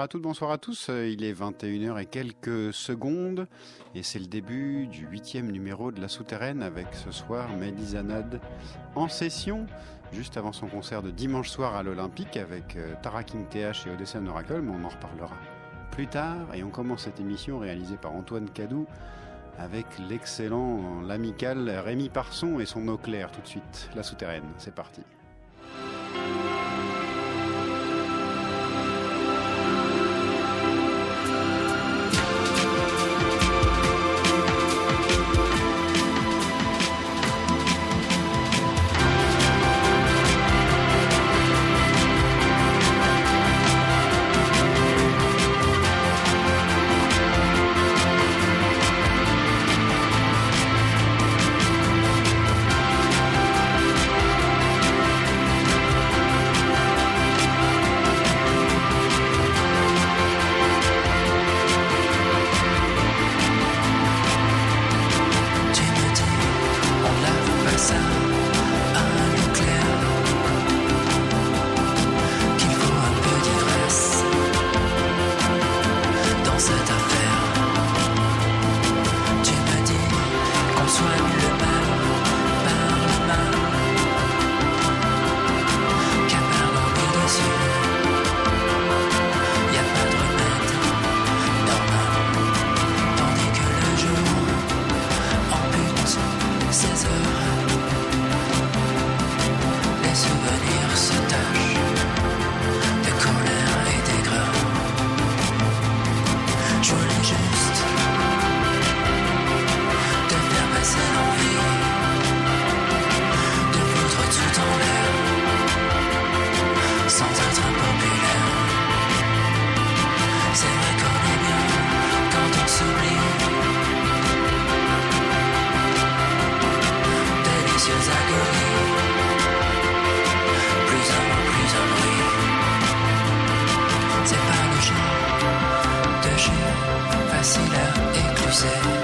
Bonsoir à toutes, bonsoir à tous. Il est 21h et quelques secondes et c'est le début du huitième numéro de La Souterraine avec ce soir Mehdi en session juste avant son concert de dimanche soir à l'Olympique avec euh, Tara King TH et Odessa Oracle, mais on en reparlera plus tard. Et on commence cette émission réalisée par Antoine Cadou avec l'excellent, l'amical Rémi Parson et son eau claire tout de suite. La Souterraine, c'est parti. said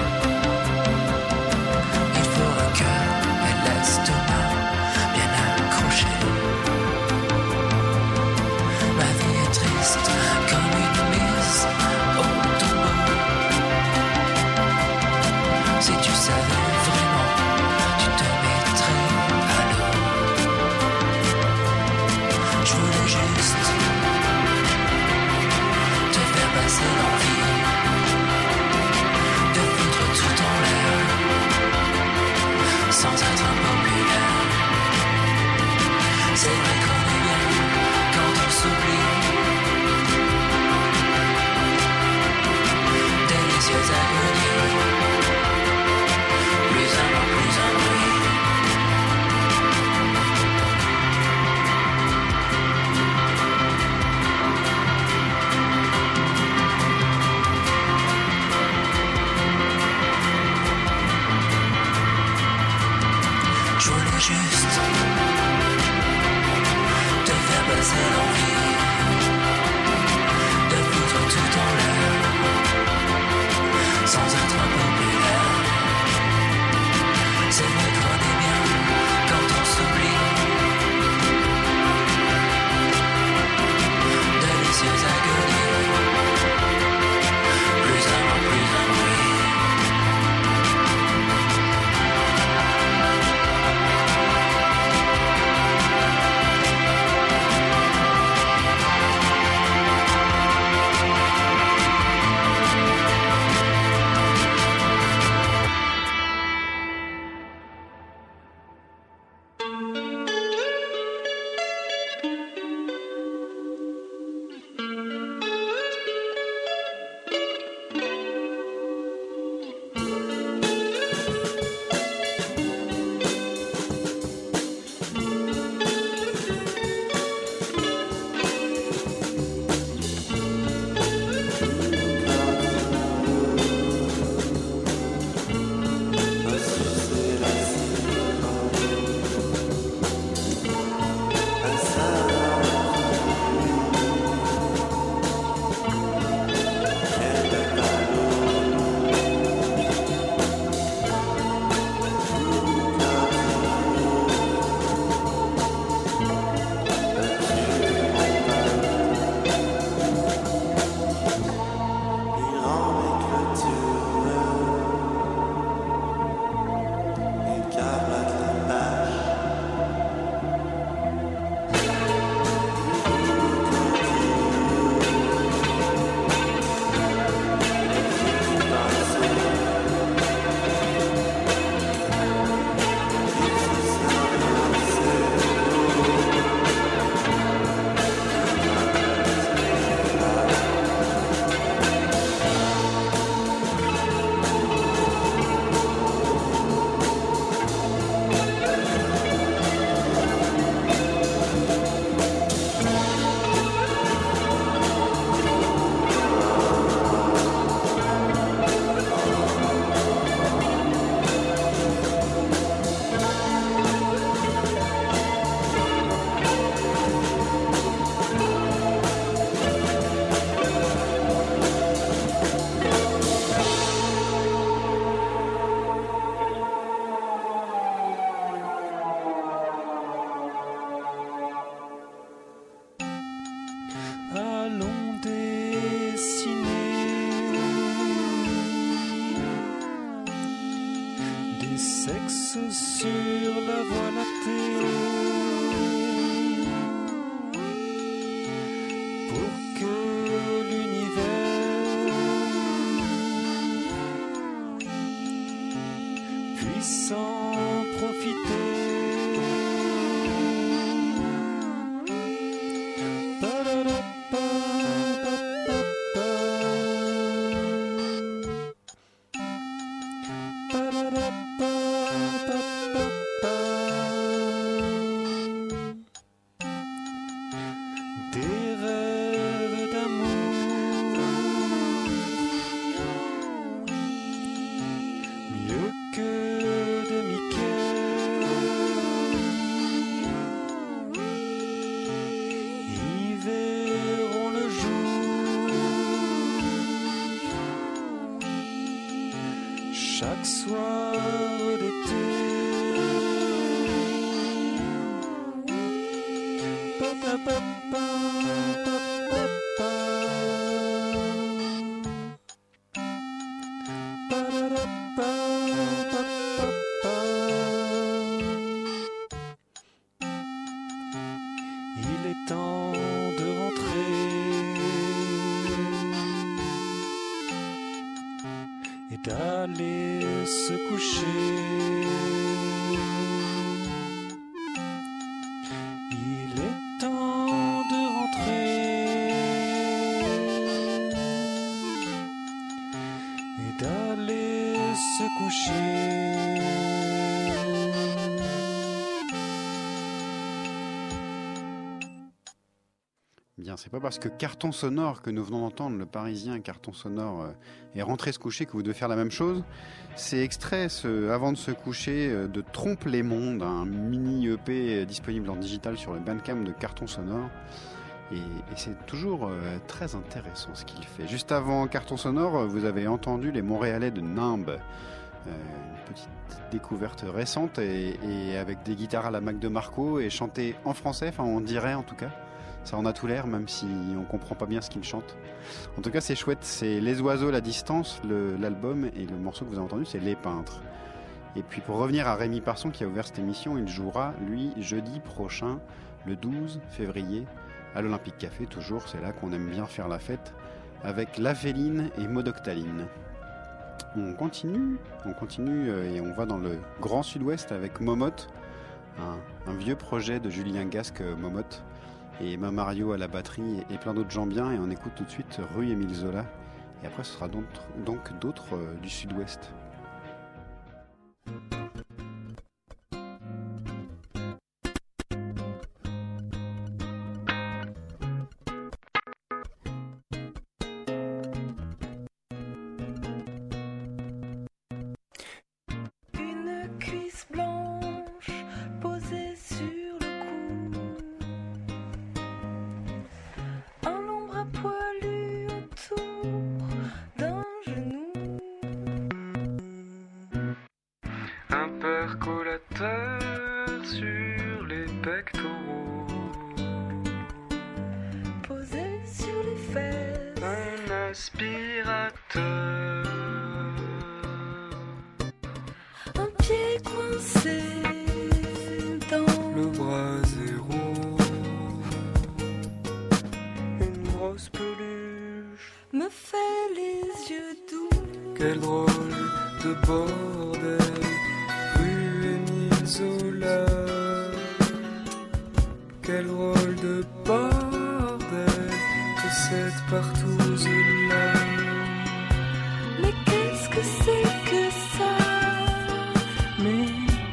et d'aller se coucher. C'est pas parce que carton sonore que nous venons d'entendre, le parisien carton sonore, euh, est rentré se coucher que vous devez faire la même chose. C'est extrait, avant de se coucher, euh, de Trompe les Mondes, un mini EP disponible en digital sur le Bandcamp de carton sonore. Et, c'est toujours euh, très intéressant ce qu'il fait. Juste avant Carton Sonore, euh, vous avez entendu les Montréalais de Nimbe. Euh, une petite découverte récente et, et avec des guitares à la Mac de Marco et chanté en français, enfin on dirait en tout cas. Ça en a tout l'air, même si on comprend pas bien ce qu'il chante. En tout cas, c'est chouette. C'est Les Oiseaux, la distance, l'album, et le morceau que vous avez entendu, c'est Les Peintres. Et puis pour revenir à Rémi Parson qui a ouvert cette émission, il jouera, lui, jeudi prochain, le 12 février, à l'Olympique Café, toujours. C'est là qu'on aime bien faire la fête, avec La Féline et Modoctaline. On continue, on continue euh, et on va dans le Grand Sud-Ouest avec Momot, un, un vieux projet de Julien Gasque euh, Momot et Emma Mario à la batterie et plein d'autres gens bien et on écoute tout de suite rue Émile Zola et après ce sera donc d'autres euh, du sud-ouest.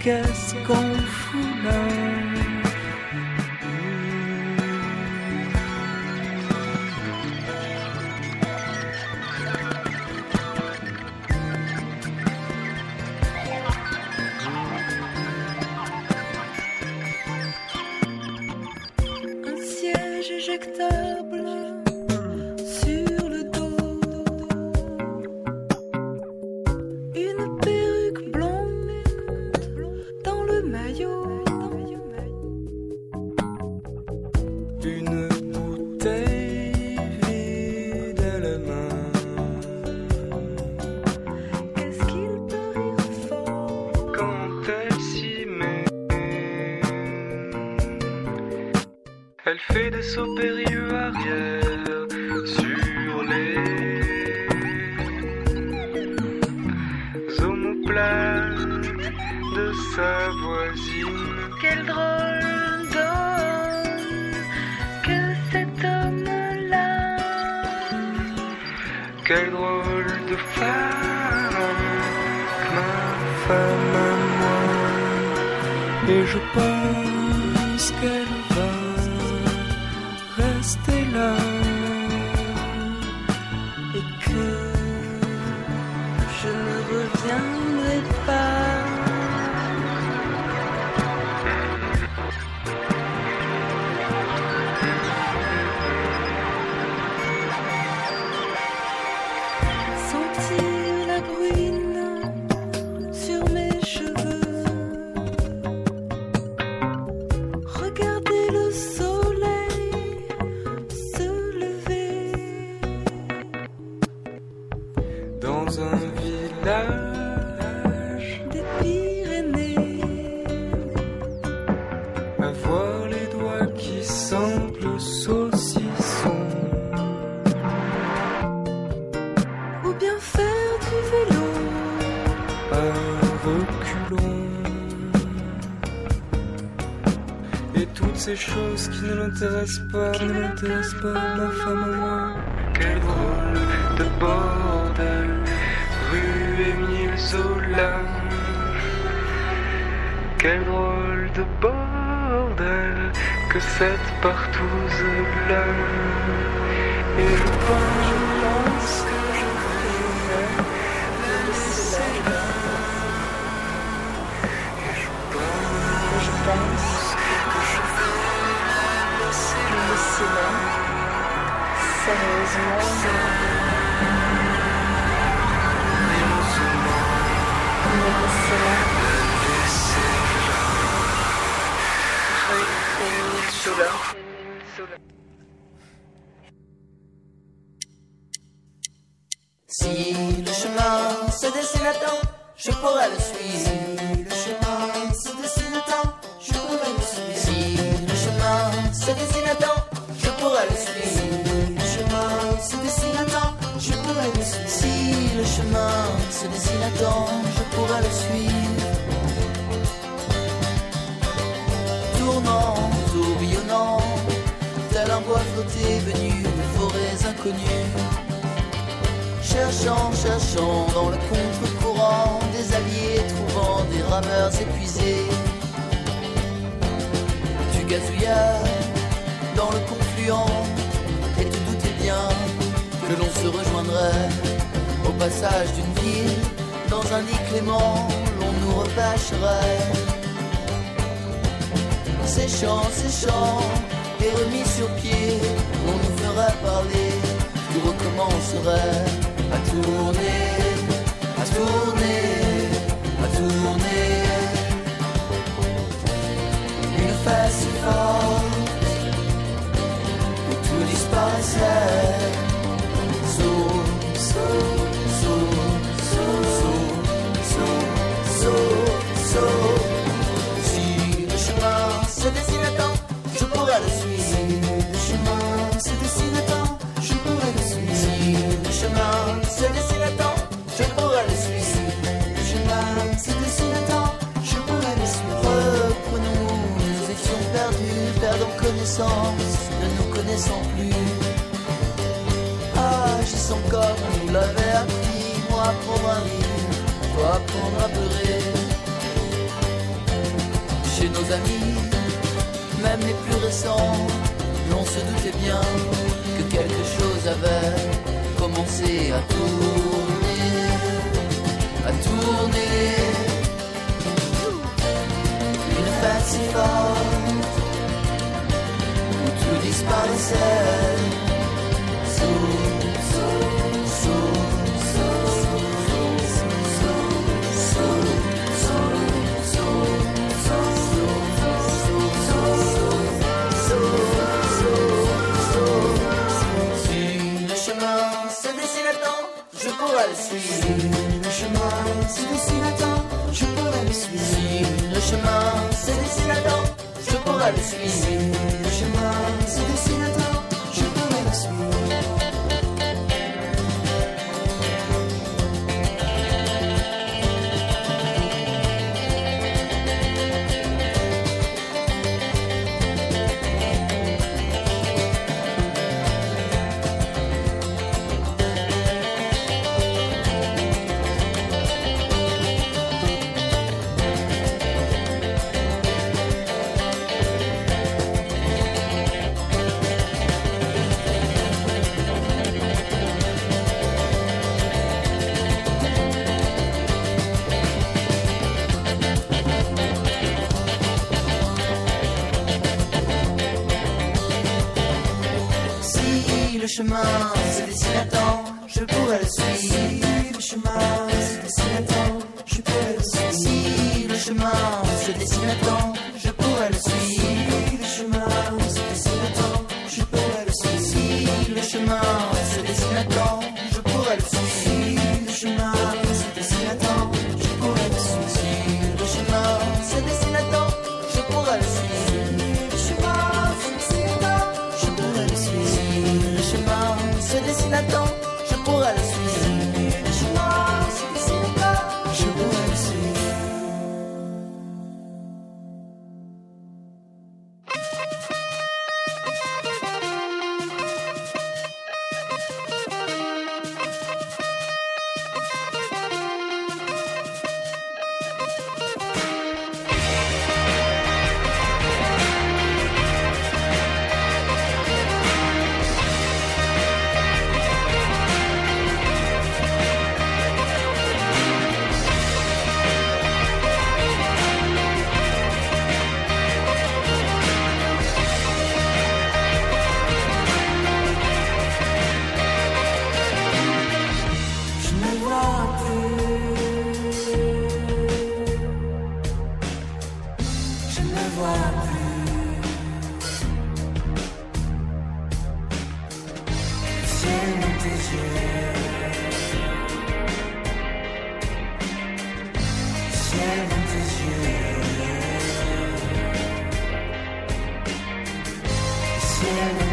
Qu'est-ce qu'on ne l'intéresse pas, ne l'intéresse pas, ma femme à moi. Quel drôle de bordel, rue Émile Zola. Quel drôle de bordel que cette partouze là. Chemin Le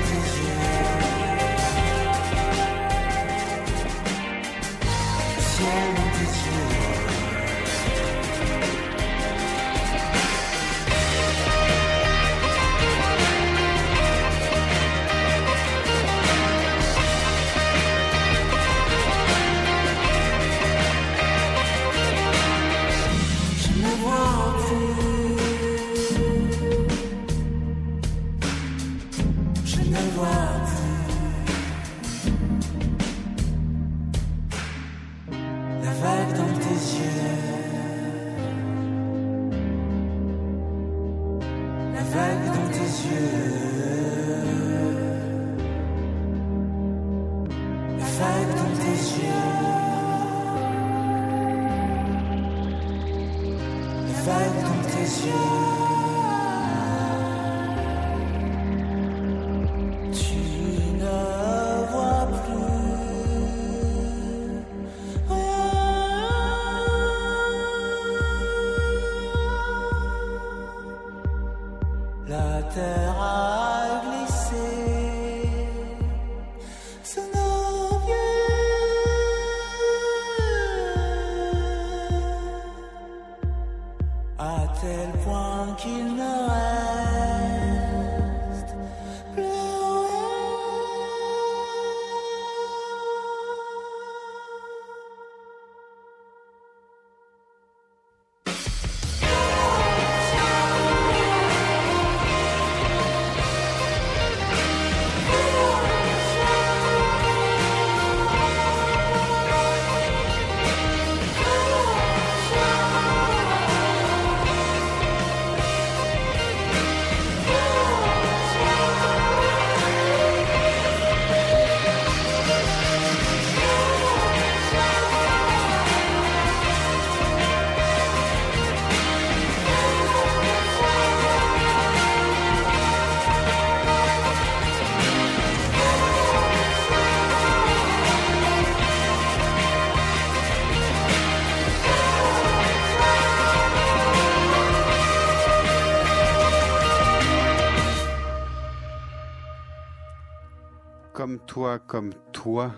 comme toi,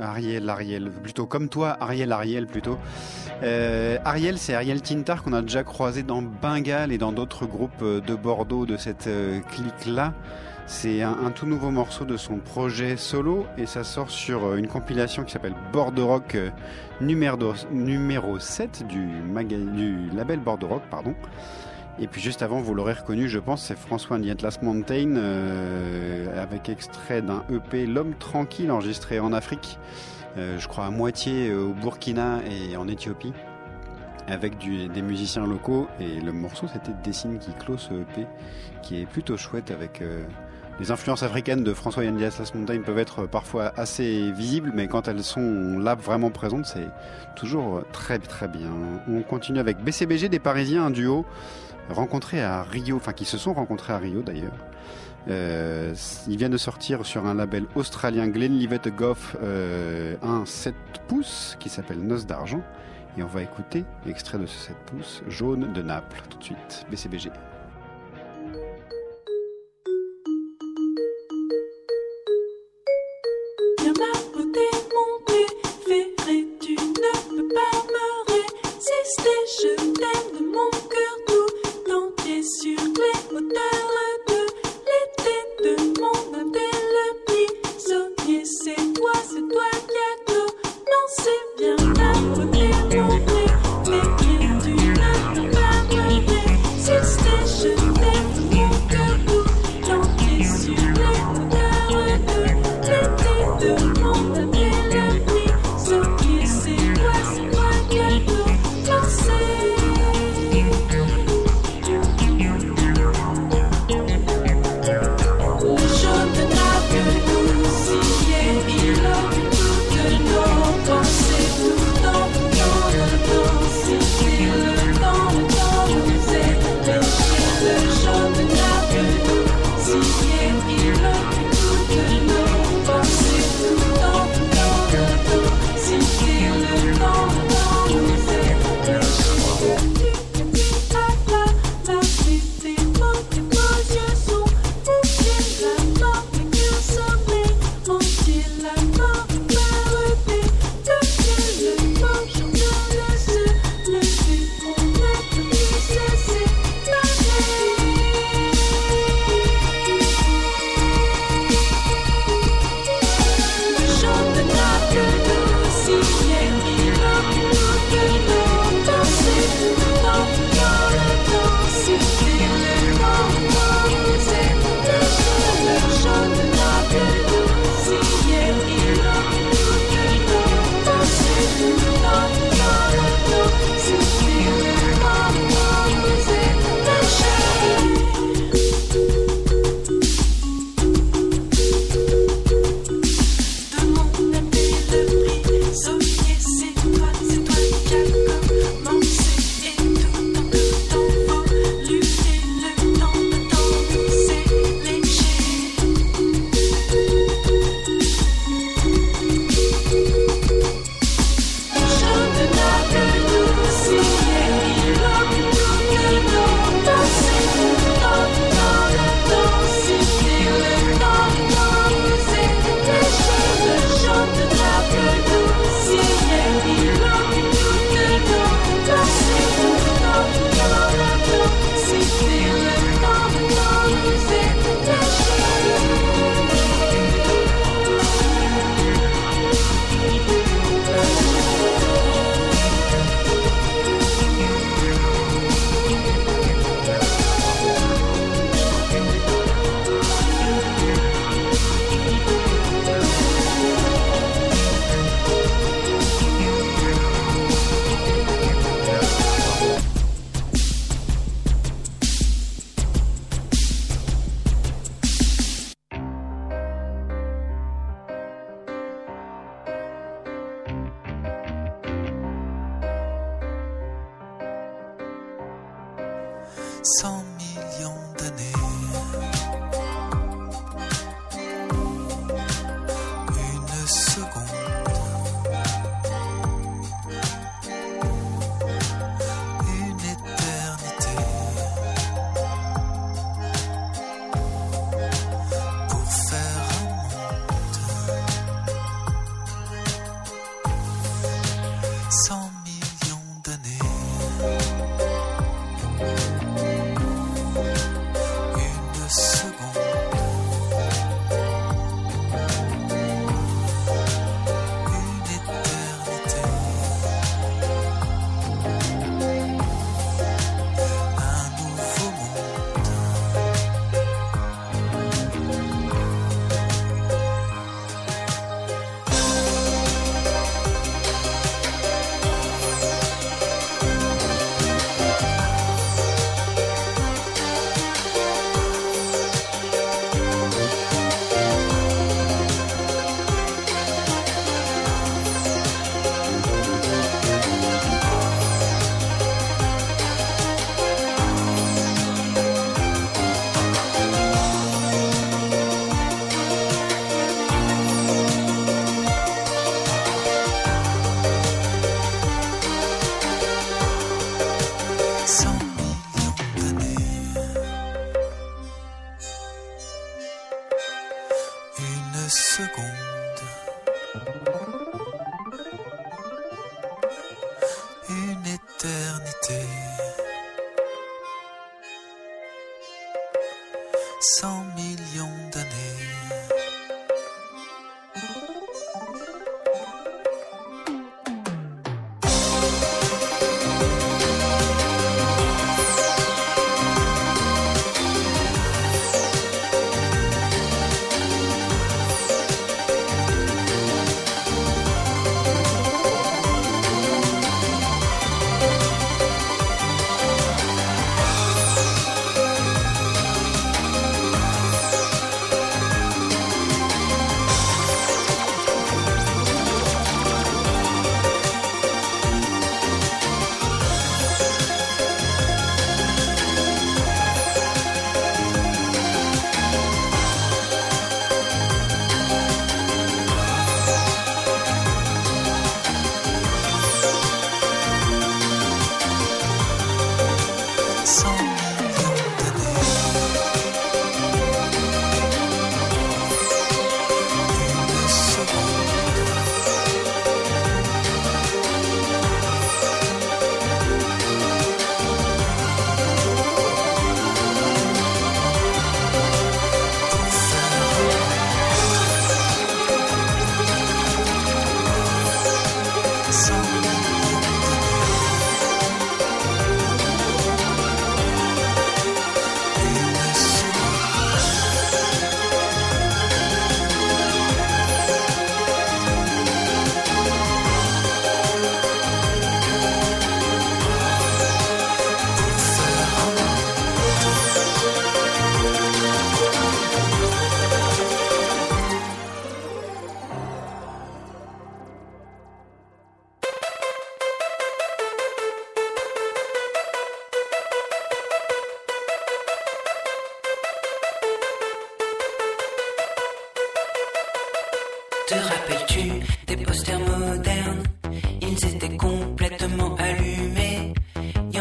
Ariel, Ariel, plutôt comme toi, Ariel, Ariel, plutôt. Euh, Ariel, c'est Ariel Tintar qu'on a déjà croisé dans Bengal et dans d'autres groupes euh, de Bordeaux de cette euh, clique-là. C'est un, tout nouveau morceau de son projet solo et ça sort sur une compilation qui s'appelle Bordeaux Rock numéro, numéro 7 du, du label Bordeaux Rock, pardon. Et puis juste avant, vous l'aurez reconnu, je pense, c'est François Nietlas Mountain euh, avec extrait d'un EP L'homme tranquille enregistré en Afrique, euh, je crois à moitié euh, au Burkina et en Éthiopie, avec du, des musiciens locaux. Et le morceau, c'était Dessine qui clôt ce EP, qui est plutôt chouette avec. Euh, les influences africaines de François Yandias Mountain peuvent être parfois assez visibles, mais quand elles sont là vraiment présentes, c'est toujours très très bien. On continue avec BCBG des Parisiens, un duo rencontrés à Rio, enfin qui se sont rencontrés à Rio d'ailleurs. Euh, il vient de sortir sur un label australien Glenlivet Goff euh, un 7 pouces qui s'appelle Noce d'argent. Et on va écouter l'extrait de ce 7 pouces jaune de Naples tout de suite. BCBG.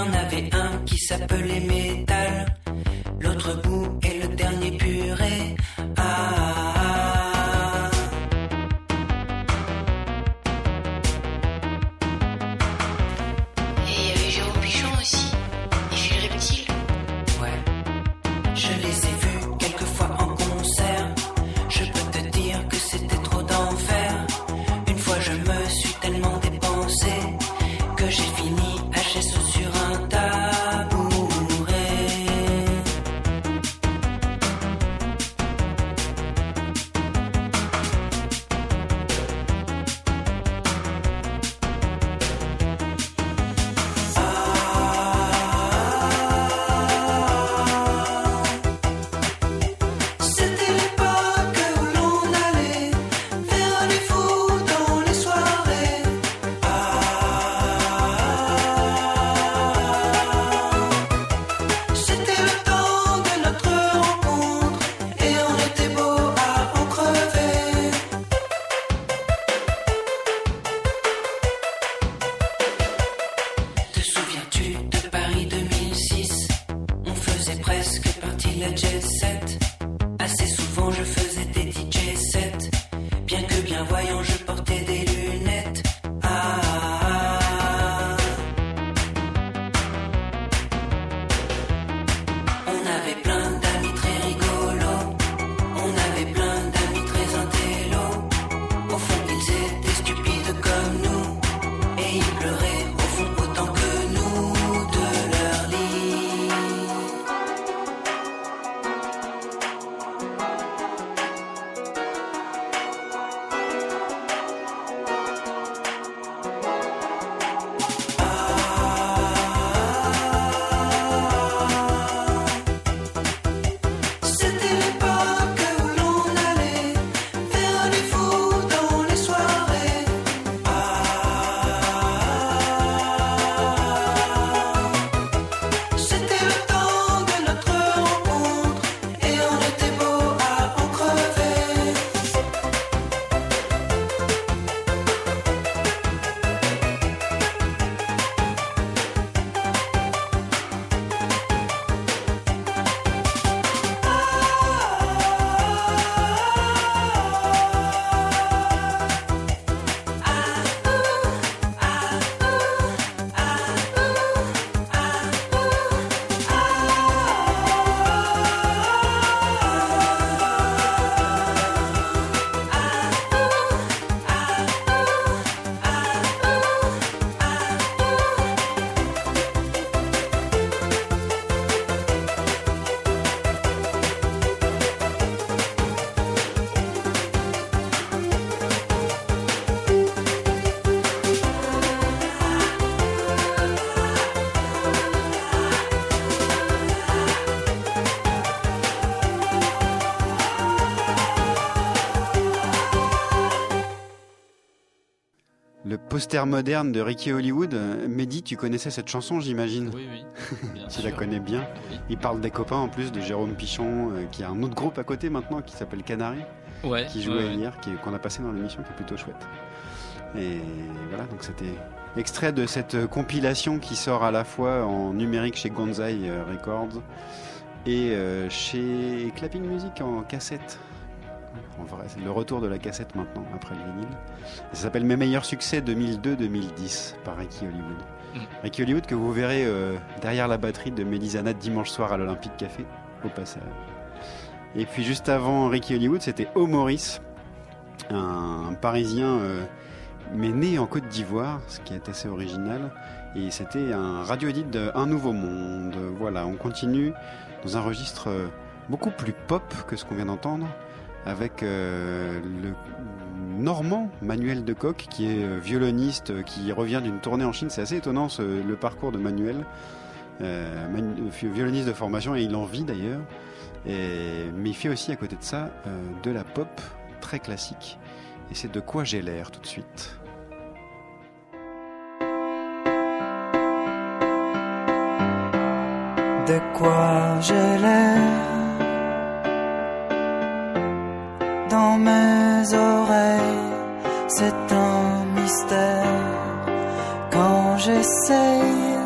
en avait un qui s'appelait métal, l'autre bout est le dernier poster moderne de Ricky Hollywood. Euh, Mehdi, tu connaissais cette chanson, j'imagine Oui, oui. bien Tu sûr. la connais bien. Oui. Il parle des copains en plus de Jérôme Pichon, euh, qui a un autre groupe à côté maintenant qui s'appelle Canary, Ouais, qui jouait ouais, ouais. hier, qu'on a passé dans l'émission, qui est plutôt chouette. Et voilà, donc c'était extrait de cette compilation qui sort à la fois en numérique chez Gonzai euh, Records et chez Clapping Music en cassette. En vrai, c'est le retour de la cassette maintenant, après le vinyle. Et ça s'appelle Mes meilleurs succès 2002-2010 par Ricky Hollywood. Mm. Ricky Hollywood que vous verrez euh, derrière la batterie de Mélisana dimanche soir à l'Olympique Café, au passage. Et puis juste avant Ricky Hollywood, c'était O Maurice, un Parisien euh, mais né en Côte d'Ivoire, ce qui est assez original. Et c'était un radio-edit de Un Nouveau Monde. Voilà, on continue dans un registre euh, beaucoup plus pop que ce qu'on vient d'entendre, avec euh, le Normand Manuel de Coq, qui est euh, violoniste, euh, qui revient d'une tournée en Chine. C'est assez étonnant le parcours de Manuel, manu- violoniste de formation, et il en vit d'ailleurs. Mais il fait aussi à côté de ça de la pop très classique. Et c'est de quoi j'ai l'air tout de suite. de quoi j'ai l'air dans mes oreilles. C'est un mystère quand j'essaye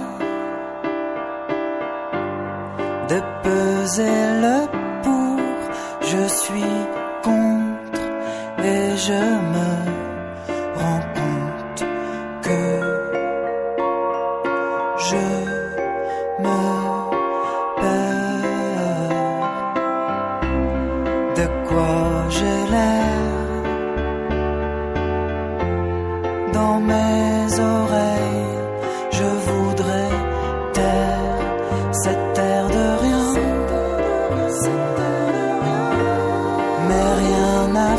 de peser le pour. Je suis contre et je me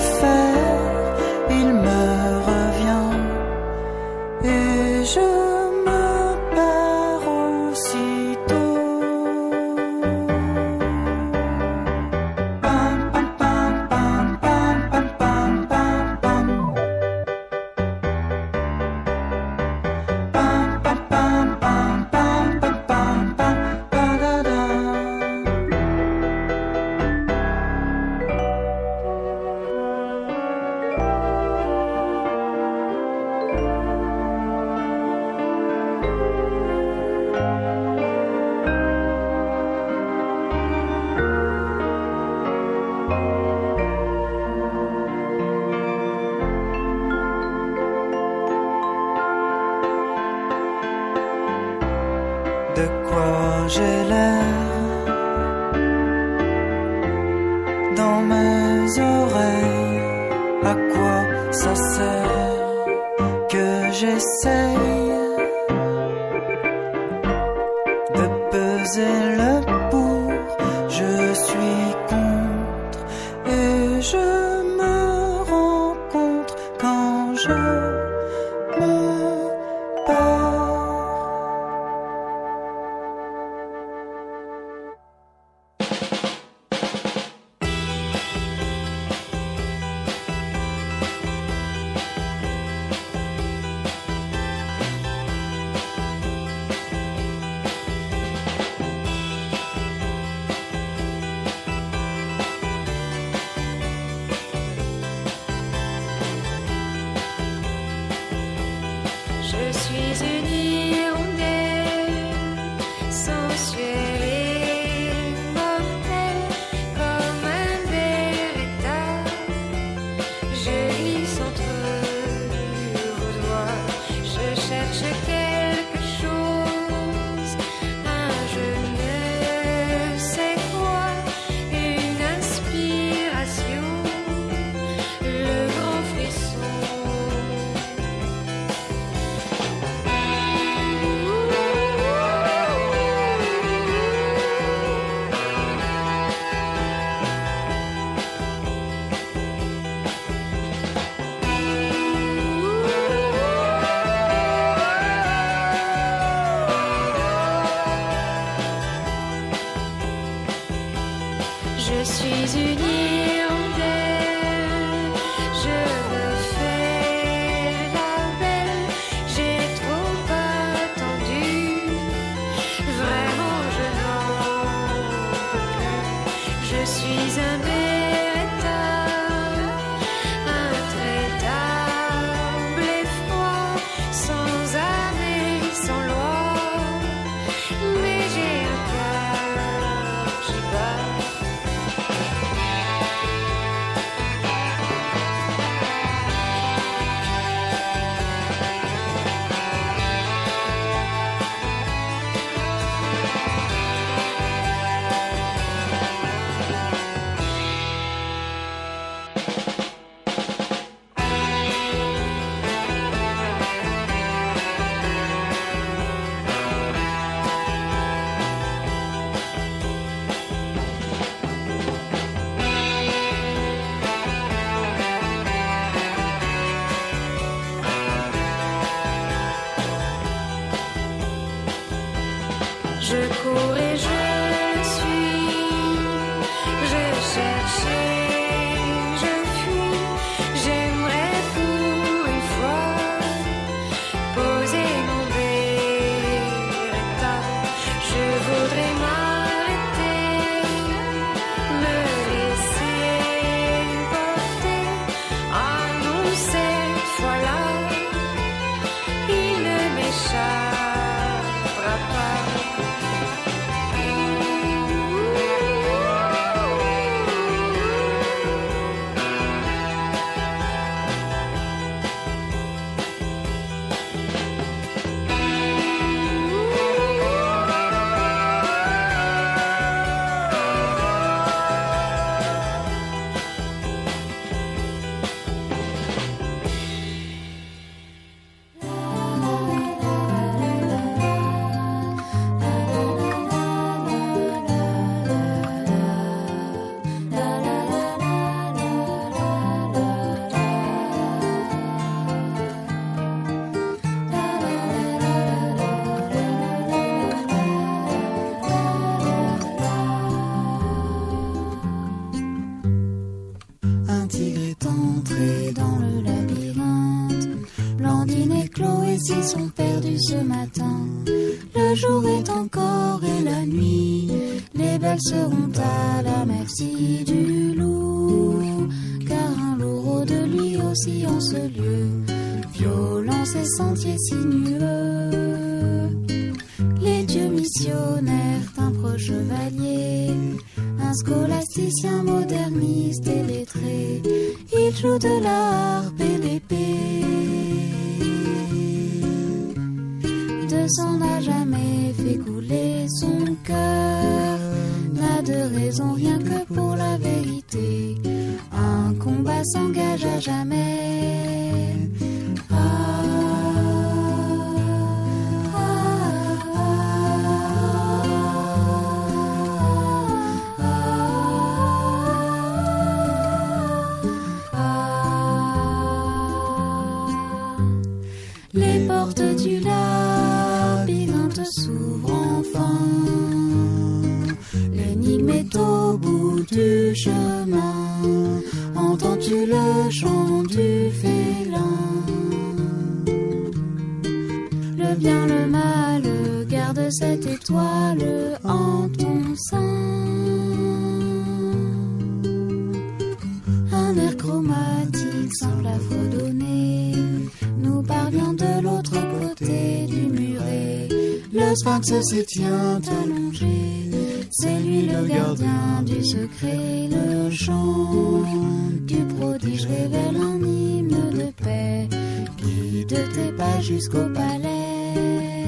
分。Ces sentiers sinueux. Les dieux missionnaires, un proche chevalier. Un scolasticien moderniste et lettré, il joue de la harpe et l'épée. De sang n'a jamais fait couler son cœur, n'a de raison rien que pour la vérité. Un combat s'engage à jamais. Du chemin. Entends-tu le chant du félin? Le bien, le mal, garde cette étoile en ton sein. Un air chromatique simple à fredonner nous parvions de l'autre côté du muret. Le sphinx s'y tient allongé. C'est lui le gardien du secret. Le chant du prodige révèle un hymne de paix. Guide tes pas jusqu'au palais.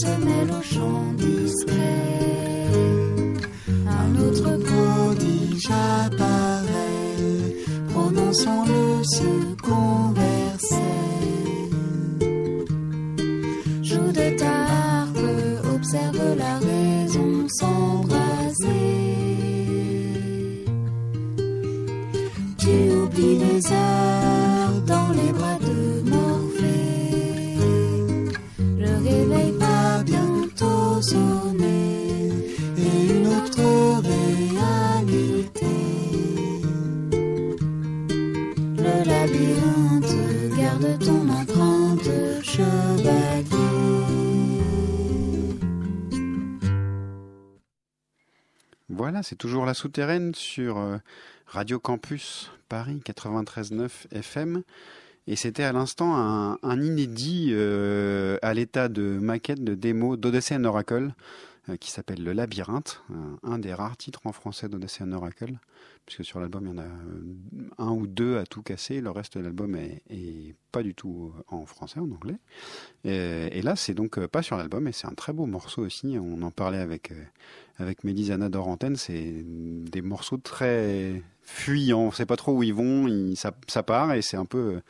Se mêle au chant discret. Un autre prodige apparaît, prononçant le second verset. Joue de ta observe la raison s'embraser. Tu oublies les heures C'est toujours la souterraine sur euh, Radio Campus Paris 93.9 FM. Et c'était à l'instant un, inédit euh, à l'état de maquette de démo d'Odyssey Oracle euh, qui s'appelle Le Labyrinthe, un, un des rares titres en français d'Odyssey Oracle, puisque sur l'album il y en a euh, un ou deux à tout casser, le reste de l'album est, pas du tout en français, en anglais. Et, et là c'est donc euh, pas sur l'album et c'est un très beau morceau aussi, on en parlait avec, euh, avec Mélisana d'Orantène, c'est des morceaux très fuyants, on sait pas trop où ils vont, ça, part et c'est un peu... euh,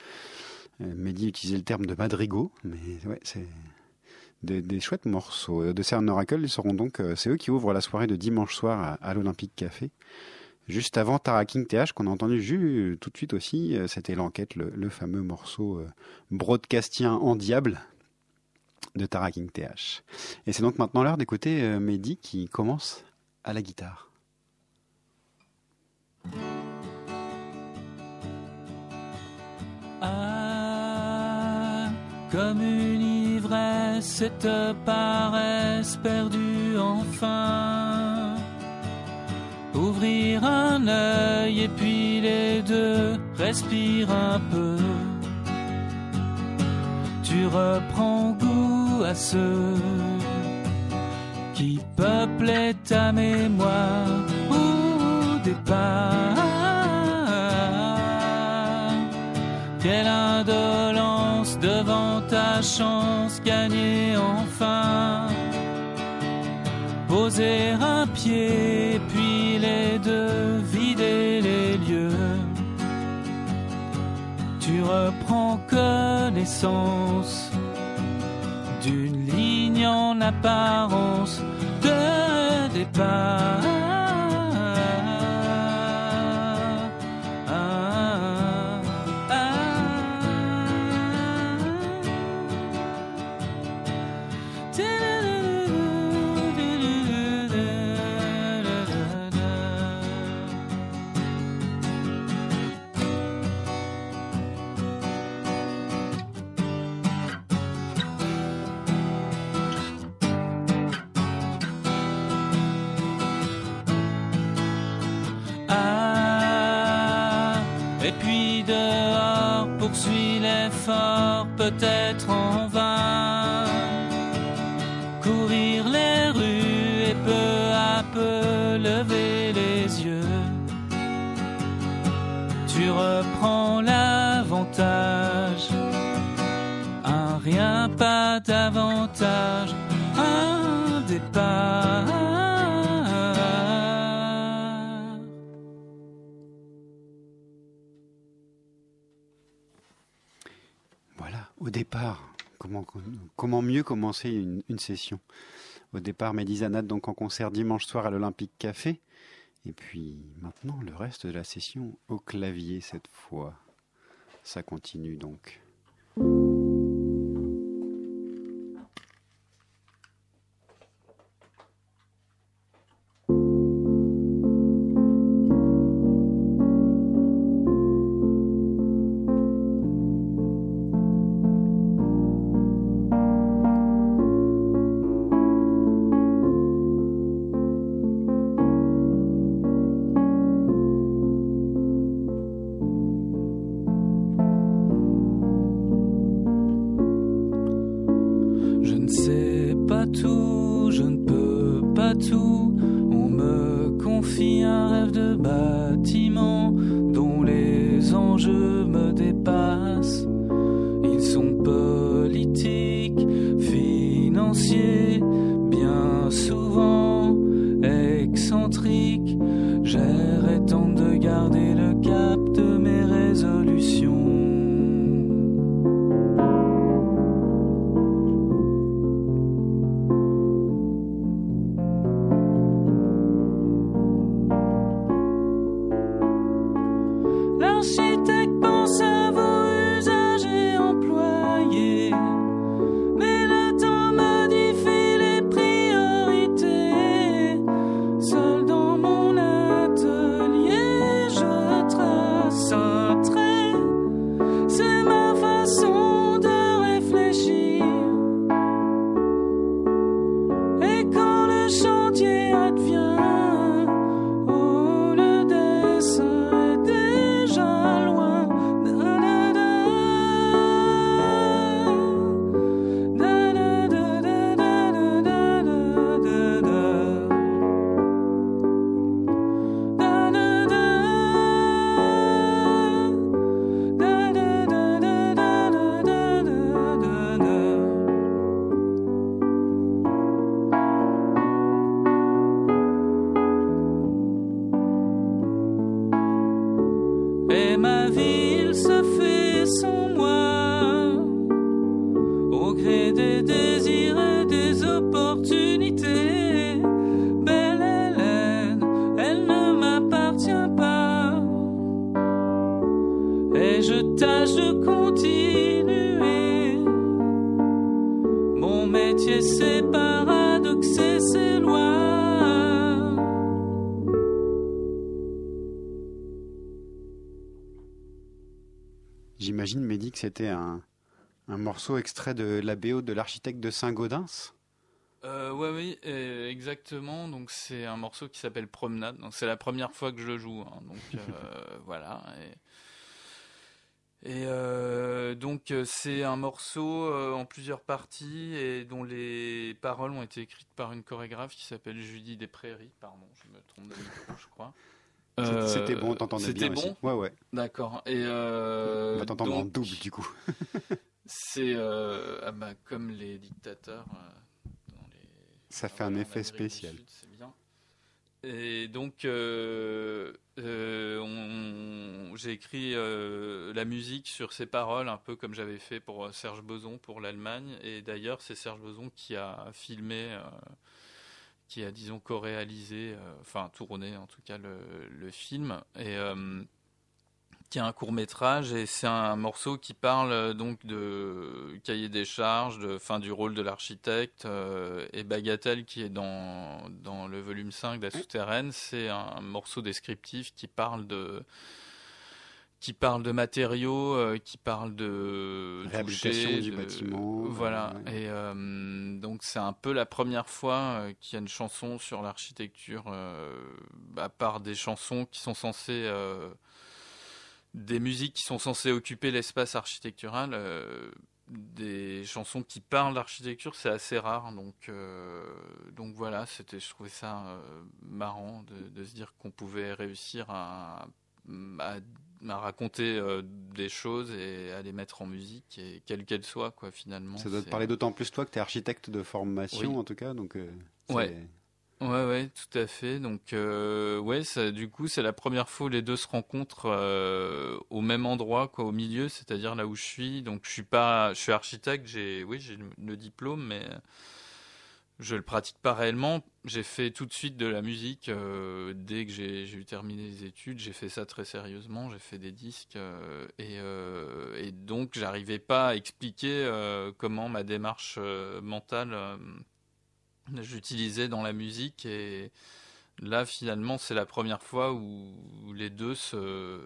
Mehdi utilisait le terme de madrigo, mais ouais, c'est des, chouettes morceaux. Euh, De CERN Oracle, ils seront donc, euh, c'est eux qui ouvrent la soirée de dimanche soir à, l'Olympique Café. Juste avant Tara King TH, qu'on a entendu ju- tout de suite aussi, euh, c'était l'enquête, le, fameux morceau broadcastien en diable de Tara King TH. Et c'est donc maintenant l'heure d'écouter Mehdi qui commence à la guitare. Ah, comme une ivresse, cette paresse perdue enfin. Ouvrir un œil et puis les deux, respire un peu. Tu reprends goût à ceux qui peuplaient ta mémoire au départ. Quelle indolence devant ta chance, gagner enfin. Poser un pied, puis les deux, vider les lieux. Tu reprends connaissance d'une ligne en apparence de départ. Peut-être en vain. Courir les rues et peu à peu lever les yeux. Tu reprends l'avantage, un rien, pas davantage, au départ, comment, mieux commencer une, session? Au départ, Médizanade donc en concert dimanche soir à l'Olympique Café. Et puis maintenant, le reste de la session au clavier cette fois. Ça continue donc. C'était un, un morceau extrait de la BO de l'architecte de Saint-Gaudens. Euh, ouais, oui, euh, exactement. Donc c'est un morceau qui s'appelle Promenade. Donc c'est la première fois que je le joue. hein. Donc euh, voilà. Et, et, euh, donc c'est un morceau en plusieurs parties et dont les paroles ont été écrites par une chorégraphe qui s'appelle Judy des Prairies. Pardon, je me trompe de micro, je crois. C'était- Euh, C'était bon, on t'entendait bien C'était aussi. bon. Ouais, ouais. D'accord. Et euh, On va t'entendre en double, du coup. C'est euh, ah bah, comme les dictateurs. euh, dans les- Ça fait Ah, un effet spécial. Sud, c'est bien. Et donc, euh, euh, on- j'ai écrit euh, la musique sur ces paroles, un peu comme j'avais fait pour euh, Serge Boson pour l'Allemagne. Et d'ailleurs, c'est Serge Boson qui a filmé, euh, qui a, disons, co-réalisé, euh, enfin, tourné en tout cas le, film. Et. euh, qui a un court métrage et c'est un morceau qui parle euh, donc de cahier des charges, de fin du rôle de l'architecte et Bagatelle qui est dans, dans le volume 5 de la souterraine, c'est un morceau descriptif qui parle de qui parle de matériaux, euh, qui parle de Réhabilitation toucher, du de- bâtiment, Voilà. ouais. Et euh, donc c'est un peu la première fois euh, qu'il y a une chanson sur l'architecture, euh, à part des chansons qui sont censées euh, des musiques qui sont censées occuper l'espace architectural, euh, des chansons qui parlent d'architecture, c'est assez rare. Donc, euh, donc voilà, c'était, je trouvais ça euh, marrant de, de se dire qu'on pouvait réussir à, à, à raconter euh, des choses et à les mettre en musique, et quelles qu'elles soient, quoi, finalement. Ça doit te parler d'autant plus toi que tu es architecte de formation, Oui. en tout cas. Donc, euh, Ouais. Ouais, ouais, tout à fait. Donc, euh, ouais, ça, du coup, c'est la première fois où les deux se rencontrent euh, au même endroit, quoi, au milieu, c'est-à-dire là où je suis. Donc, je suis pas, je suis architecte. J'ai, oui, j'ai le, le diplôme, mais je le pratique pas réellement. J'ai fait tout de suite de la musique euh, dès que j'ai, eu terminé les études. J'ai fait ça très sérieusement. J'ai fait des disques euh, et, euh, et donc, j'arrivais pas à expliquer comment ma démarche mentale. j'utilisais dans la musique et là finalement c'est la première fois où les deux se,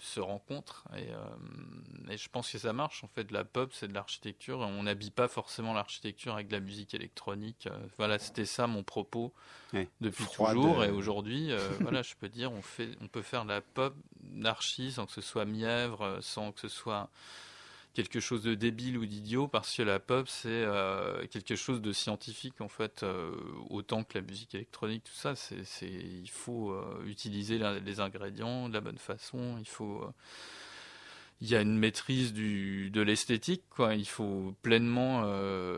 se rencontrent et, euh, et je pense que ça marche en fait la pop c'est de l'architecture on n'habille pas forcément l'architecture avec de la musique électronique Euh, voilà c'était ça mon propos Ouais. depuis Froide, toujours et euh. aujourd'hui euh, voilà je peux dire on fait on peut faire de la pop d'archi sans que ce soit mièvre sans que ce soit quelque chose de débile ou d'idiot parce que la pop c'est euh, quelque chose de scientifique en fait euh, autant que la musique électronique tout ça c'est il faut euh, utiliser la- les ingrédients de la bonne façon il faut il y a une maîtrise du, de l'esthétique, quoi. Il faut pleinement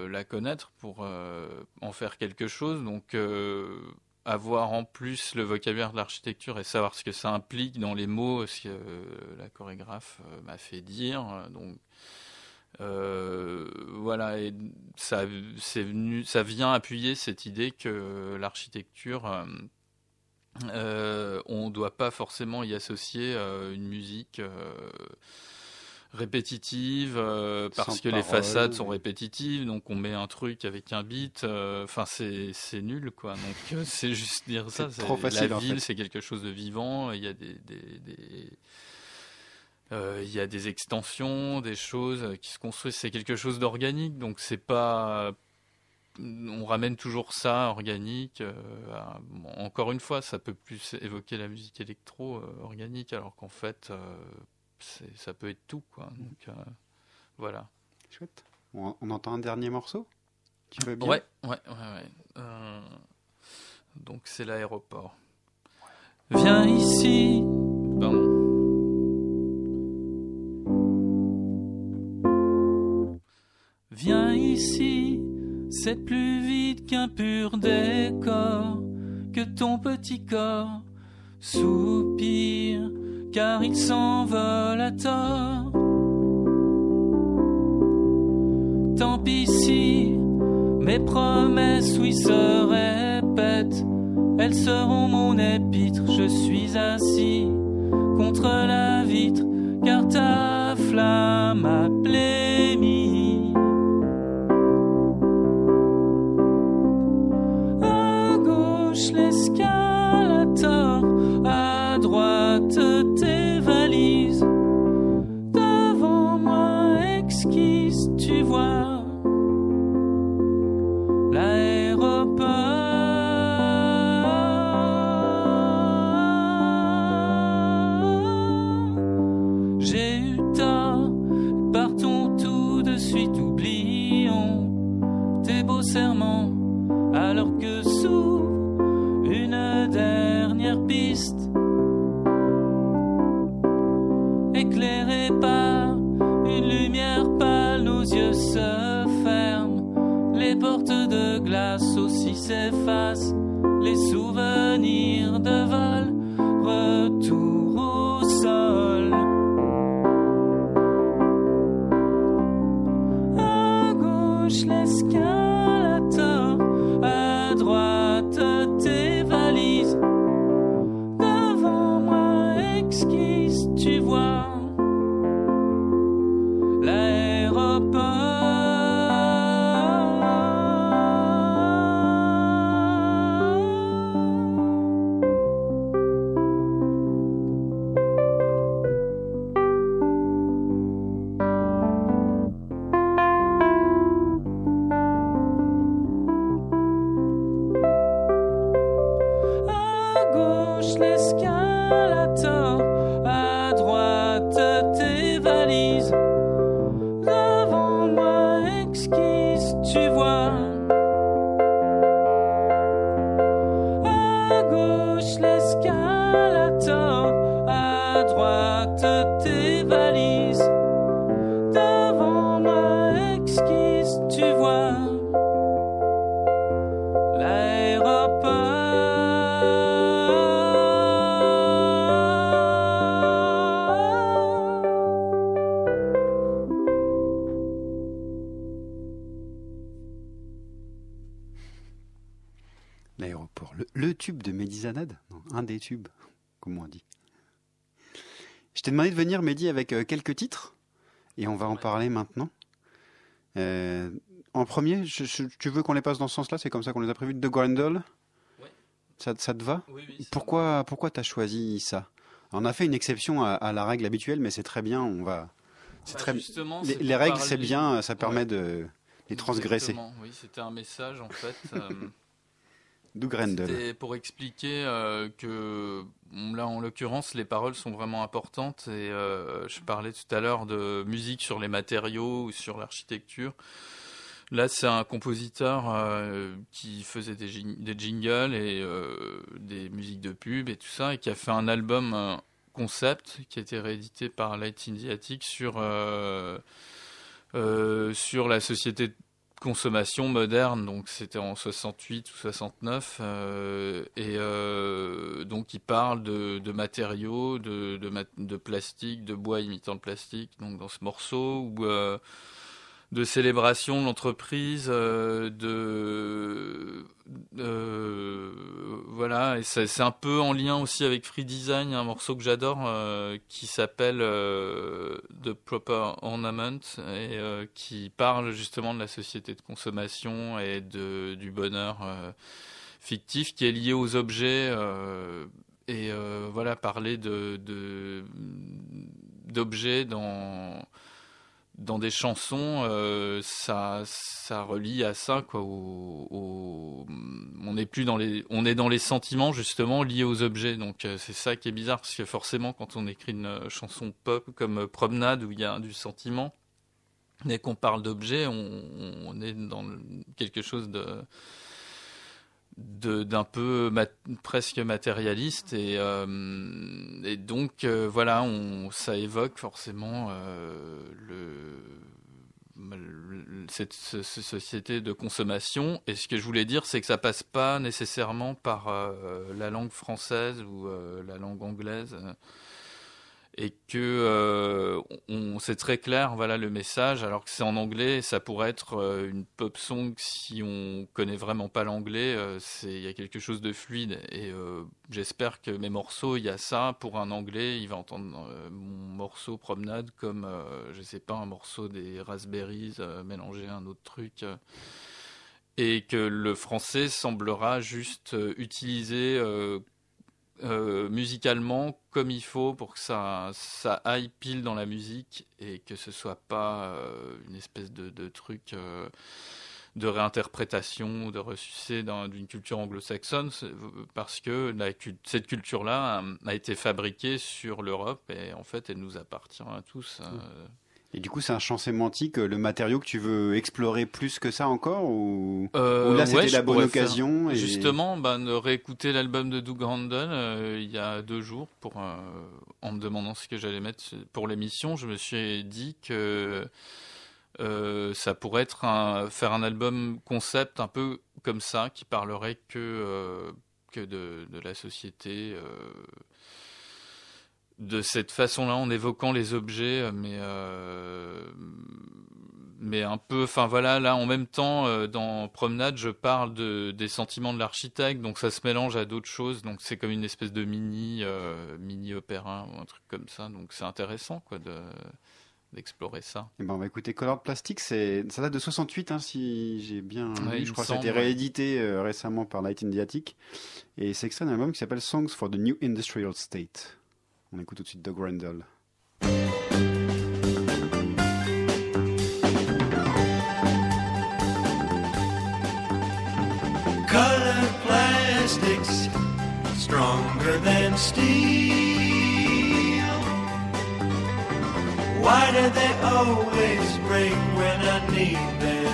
la connaître pour en faire quelque chose. Donc, avoir en plus le vocabulaire de l'architecture et savoir ce que ça implique dans les mots, ce que la chorégraphe m'a fait dire. Donc, euh, voilà, et ça, c'est venu, ça vient appuyer cette idée que l'architecture, euh, on ne doit pas forcément y associer euh, une musique répétitive euh, parce Sans que les façades sont répétitives, donc on met un truc avec un beat. Enfin, c'est c'est nul, quoi. Donc c'est juste dire ça. C'est trop facile, La en ville, fait. c'est quelque chose de vivant. Il y a des, des- des- il y a des extensions, des choses qui se construisent. C'est quelque chose d'organique, donc c'est pas. On ramène toujours ça organique. euh, à- bon, encore une fois, ça peut plus évoquer la musique électro euh, organique, alors qu'en fait, euh, ça peut être tout, quoi. Donc euh, voilà. Chouette. On, on entend un dernier morceau? Tu veux bien? Ouais, ouais, ouais, ouais. Euh, donc c'est l'aéroport. Viens ici, ici, c'est plus vite qu'un pur décor, que ton petit corps soupire, car il s'envole à tort. Tant pis si mes promesses, oui, se répètent, elles seront mon épître, je suis assis contre la vitre, car ta flamme a Tubes, comme on dit. Je t'ai demandé de venir, Mehdi, avec euh, quelques titres, et on va en parler maintenant. Euh, en premier, je- je- tu veux qu'on les passe dans ce sens-là? C'est comme ça qu'on les a prévus de Grendel? Ouais. ça, ça te va? Oui, oui, ça Pourquoi, pourquoi t'as choisi ça? On a fait une exception à, à la règle habituelle, mais c'est très bien. On va. C'est Bah, très. justement, Les, les règles, parler- c'est bien. Ça permet Ouais. de les transgresser. Exactement, Oui, c'était un message en fait. euh. C'était pour expliquer euh, que là, en l'occurrence, les paroles sont vraiment importantes. Et euh, je parlais tout à l'heure de musique sur les matériaux ou sur l'architecture. Là, c'est un compositeur euh, qui faisait des, jing- des jingles et des musiques de pub et tout ça, et qui a fait un album concept qui a été réédité par Light Indiatic sur sur la société consommation moderne. Donc, c'était en 68 ou 69, euh, et euh, donc il parle de, de matériaux, de, de, mat- de plastique, de bois imitant le plastique. Donc, dans ce morceau ou euh, de célébration de l'entreprise, euh, de euh, voilà, et c'est un peu en lien aussi avec Free Design, un morceau que j'adore euh, qui s'appelle The Proper Ornament et qui parle justement de la société de consommation et de, du bonheur fictif qui est lié aux objets et voilà parler de- d'objets dans dans des chansons, euh, ça, ça relie à ça, quoi. au- au- on n'est plus dans les, on est dans les sentiments justement liés aux objets. Donc euh, c'est ça qui est bizarre, parce que forcément, quand on écrit une euh, chanson pop comme euh, Promenade où il y a du sentiment, dès qu'on parle d'objets, on, on est dans quelque chose de- d'un peu presque matérialiste et, euh, donc euh, voilà on ça évoque forcément euh, le, cette, ce- ce- société de consommation. Et ce que je voulais dire c'est que ça passe pas nécessairement par la langue française ou la langue anglaise et que euh, on, c'est très clair voilà le message alors que c'est en anglais ça pourrait être euh, une pop song si on connaît vraiment pas l'anglais euh, c'est il y a quelque chose de fluide. Et euh, j'espère que mes morceaux il y a ça pour un anglais il va entendre mon morceau promenade comme je sais pas un morceau des raspberries mélangé à un autre truc et que le français semblera juste utiliser euh, musicalement comme il faut pour que ça, ça aille pile dans la musique et que ce soit pas euh, une espèce de, truc euh, de réinterprétation ou de ressucé d'un- d'une culture anglo-saxonne parce que cette culture-là a, été fabriquée sur l'Europe et en fait elle nous appartient à tous. euh, Et du coup, c'est un champ sémantique, euh, le matériau que tu veux explorer plus que ça encore ou, Euh, ou là, c'était ouais, la bonne faire- occasion et- Justement, ben, de réécouter l'album de Doug Randall euh, il y a deux jours pour, euh, en me demandant ce que j'allais mettre pour l'émission. Je me suis dit que ça pourrait être un, faire un album concept un peu comme ça, qui parlerait que, que de, de la société. Euh, de cette façon-là, en évoquant les objets, mais euh, mais un peu, enfin voilà, là en même temps, euh, dans Promenade, je parle de, des sentiments de l'architecte, donc ça se mélange à d'autres choses, donc c'est comme une espèce de mini, euh, mini opéra ou un truc comme ça, donc c'est intéressant quoi de d'explorer ça. Eh ben, on va écouter Colored Plastic, c'est ça date de 68 hein, si j'ai bien Ouais, il Je crois que ça a été réédité euh, récemment par Light in the Attic et c'est extrait d'un album qui s'appelle Songs for the New Industrial State. On écoute tout de suite Doug Randall. Colored plastics stronger than steel. Why do they always break when I need them?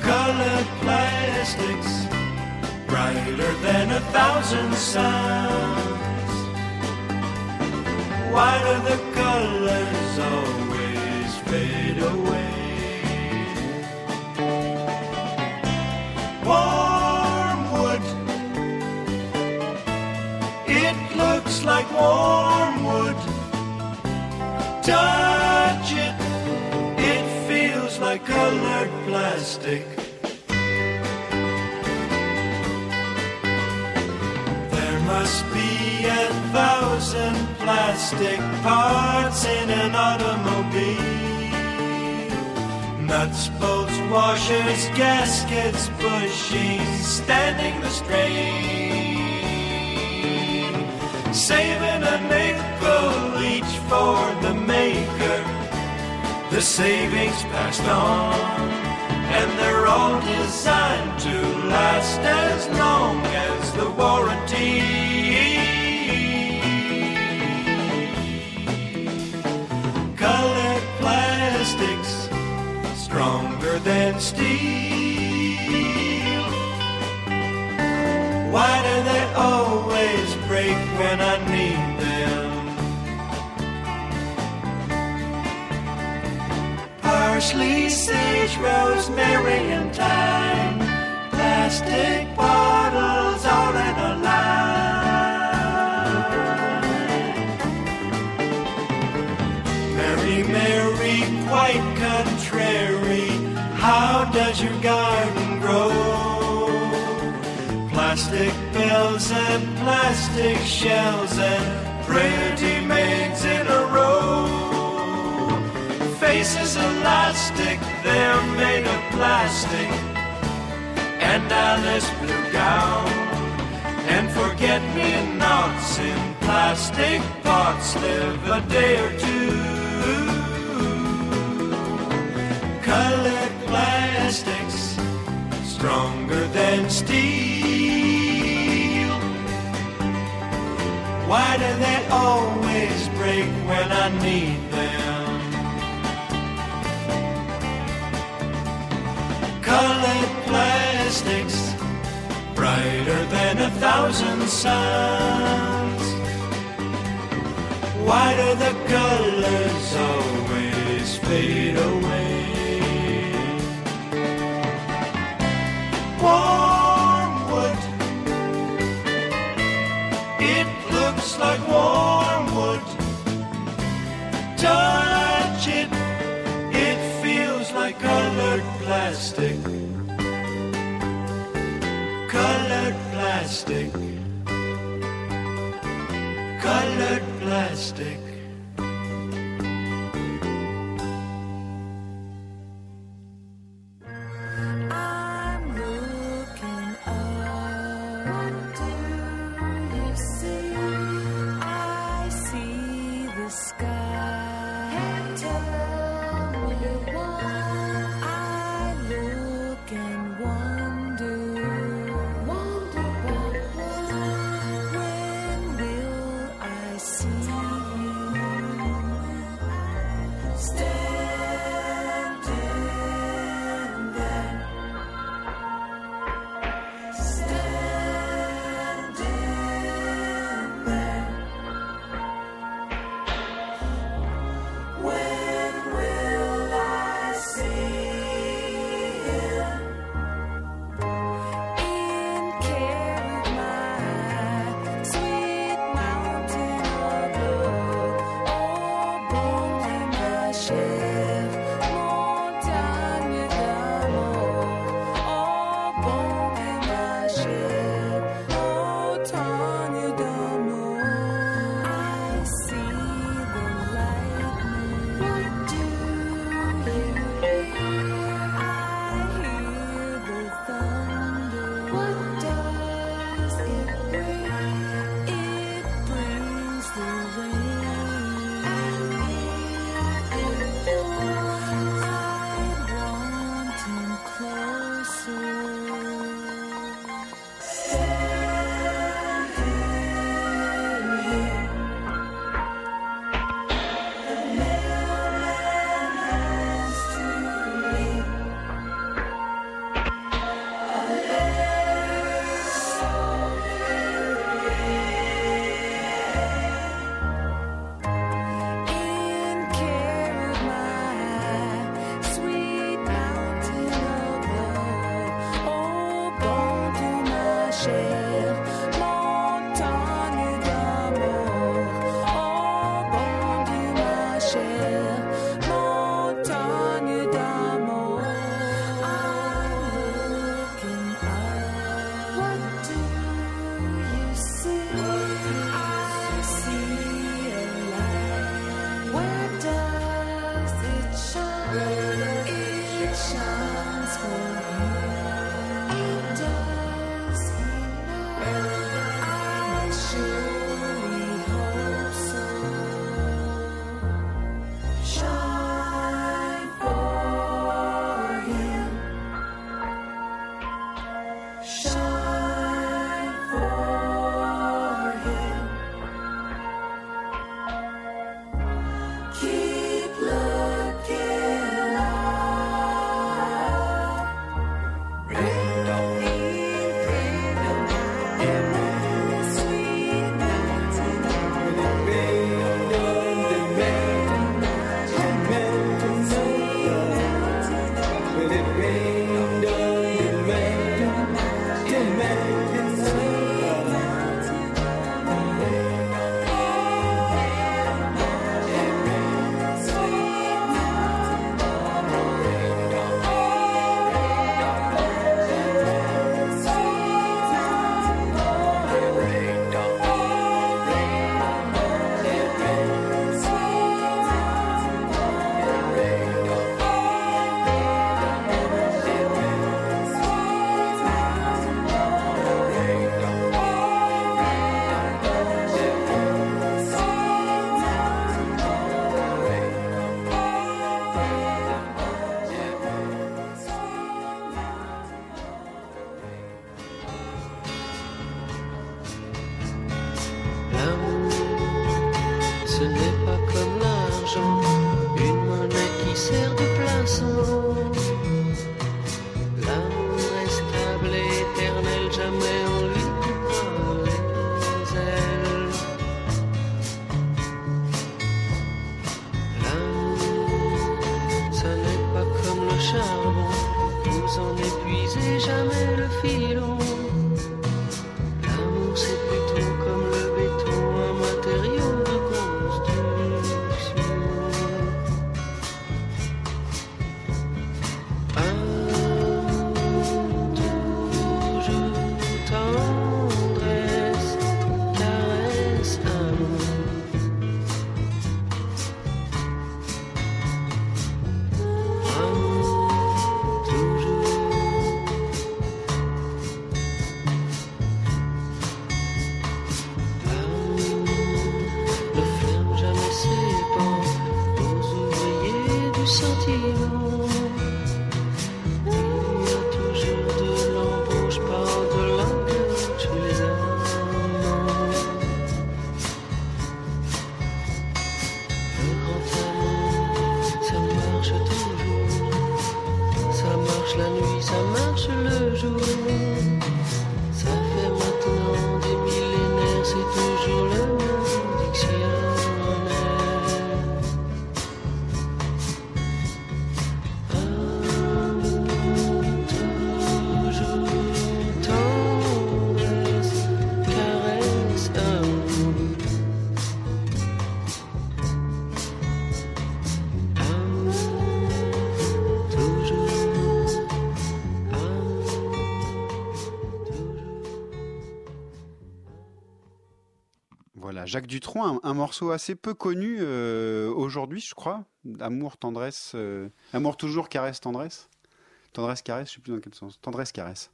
Colored plastics brighter than a thousand suns. Why do the colors always fade away? warm wood. It looks like warm wood. Touch it, it feels like colored plastic. Must be a thousand plastic parts in an automobile. Nuts, bolts, washers, gaskets, bushings, standing the strain. Saving a nickel each for the maker. The savings passed on, and they're all designed to last as long as the warranty. Colored plastics stronger than steel. Why do they always break when I need Parsley, sage, rosemary, and thyme. Plastic bottles all in a line. Mary, Mary, quite contrary. How does your garden grow? Plastic bells and plastic shells and pretty maids in a. Faces elastic, they're made of plastic. And Alice blue gown and forget me nots in plastic pots live a day or two. Colored plastics stronger than steel. Why do they always break when I need them? Colored plastics brighter than a thousand suns. Why do the colors always fade away? Warm wood. It looks like warm wood. Touch it. It feels like colored plastic. Colored plastic. Colored plastic. Jacques Dutronc, un, un morceau assez peu connu euh, aujourd'hui, je crois. Amour, tendresse, euh, amour toujours, caresse, tendresse. Tendresse, caresse, je sais plus dans quel sens. Tendresse, caresse.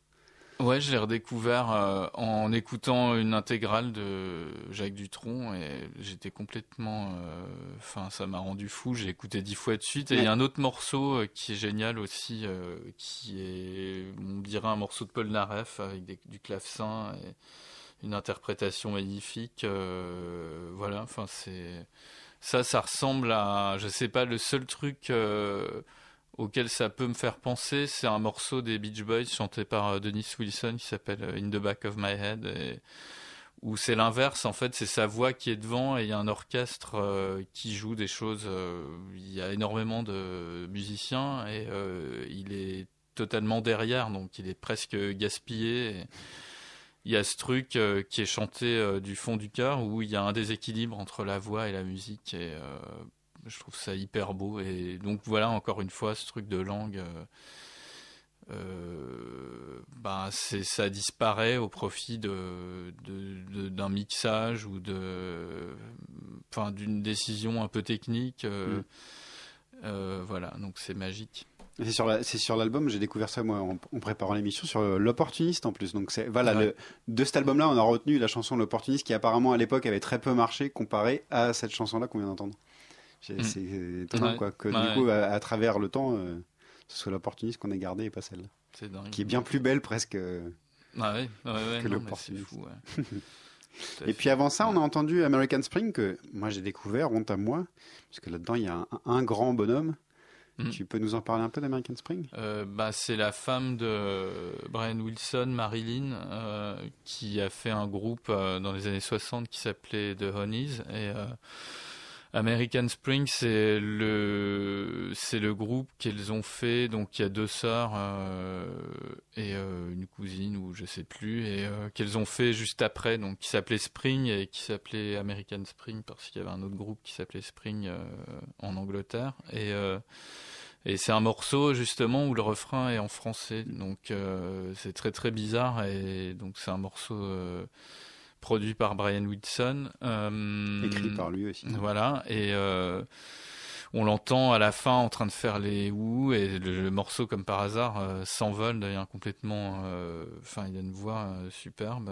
Ouais, je l'ai redécouvert euh, en écoutant une intégrale de Jacques Dutronc et j'étais complètement. euh, Enfin, ça m'a rendu fou. J'ai écouté dix fois de suite. Et il y a un autre morceau qui est génial aussi, euh, qui est, on dirait un morceau de Paul Naref avec des- du clavecin et une interprétation magnifique. euh, voilà, enfin, c'est. Ça, ça ressemble à. Je sais pas, le seul truc. euh, auquel ça peut me faire penser, c'est un morceau des Beach Boys chanté par euh, Dennis Wilson qui s'appelle In the Back of My Head, où c'est l'inverse, en fait, c'est sa voix qui est devant et il y a un orchestre qui joue des choses. il y a énormément de musiciens et il est totalement derrière, donc il est presque gaspillé. Il y a ce truc euh, qui est chanté euh, du fond du cœur où il y a un déséquilibre entre la voix et la musique et euh, je trouve ça hyper beau. Et donc voilà encore une fois ce truc de langue bah, c'est ça disparaît au profit de d'un mixage ou de enfin d'une décision un peu technique Mm. voilà. Donc c'est magique C'est sur la- c'est sur l'album, j'ai découvert ça moi en, en préparant l'émission sur euh, l'opportuniste en plus. Donc c'est voilà Ouais. le, de cet album-là, on a retenu la chanson l'opportuniste qui apparemment à l'époque avait très peu marché comparé à cette chanson-là qu'on vient d'entendre. C'est Mm. c'est étonnant Ouais. quoi que du coup à, à travers le temps, euh, ce soit l'opportuniste qu'on ait gardé et pas celle-là, c'est dingue qui est bien plus belle presque. euh. Ah ouais, ouais, ouais, que non, l'opportuniste. c'est fou Et puis avant ça, on a entendu American Spring que moi j'ai découvert, honte à moi, parce que là-dedans il y a un, un grand bonhomme. Mm. Tu peux nous en parler un peu d'American Spring? Euh, bah, c'est la femme de Brian Wilson, Marilyn, euh, qui a fait un groupe euh, dans les années 60 qui s'appelait The Honeys. Et American Spring, c'est le c'est le groupe qu'elles ont fait. Donc il y a deux sœurs euh, et euh, une cousine ou je sais plus, et euh, qu'elles ont fait juste après. Donc qui s'appelait Spring et qui s'appelait American Spring parce qu'il y avait un autre groupe qui s'appelait Spring euh, en Angleterre. Et euh, et c'est un morceau justement où le refrain est en français, donc c'est très très bizarre. Et donc c'est un morceau produit par Brian Wilson, euh, Écrit par lui aussi. Voilà, et euh, on l'entend à la fin en train de faire les ou et le, le morceau comme par hasard euh, s'envole, devient complètement. Enfin, il a une voix superbe.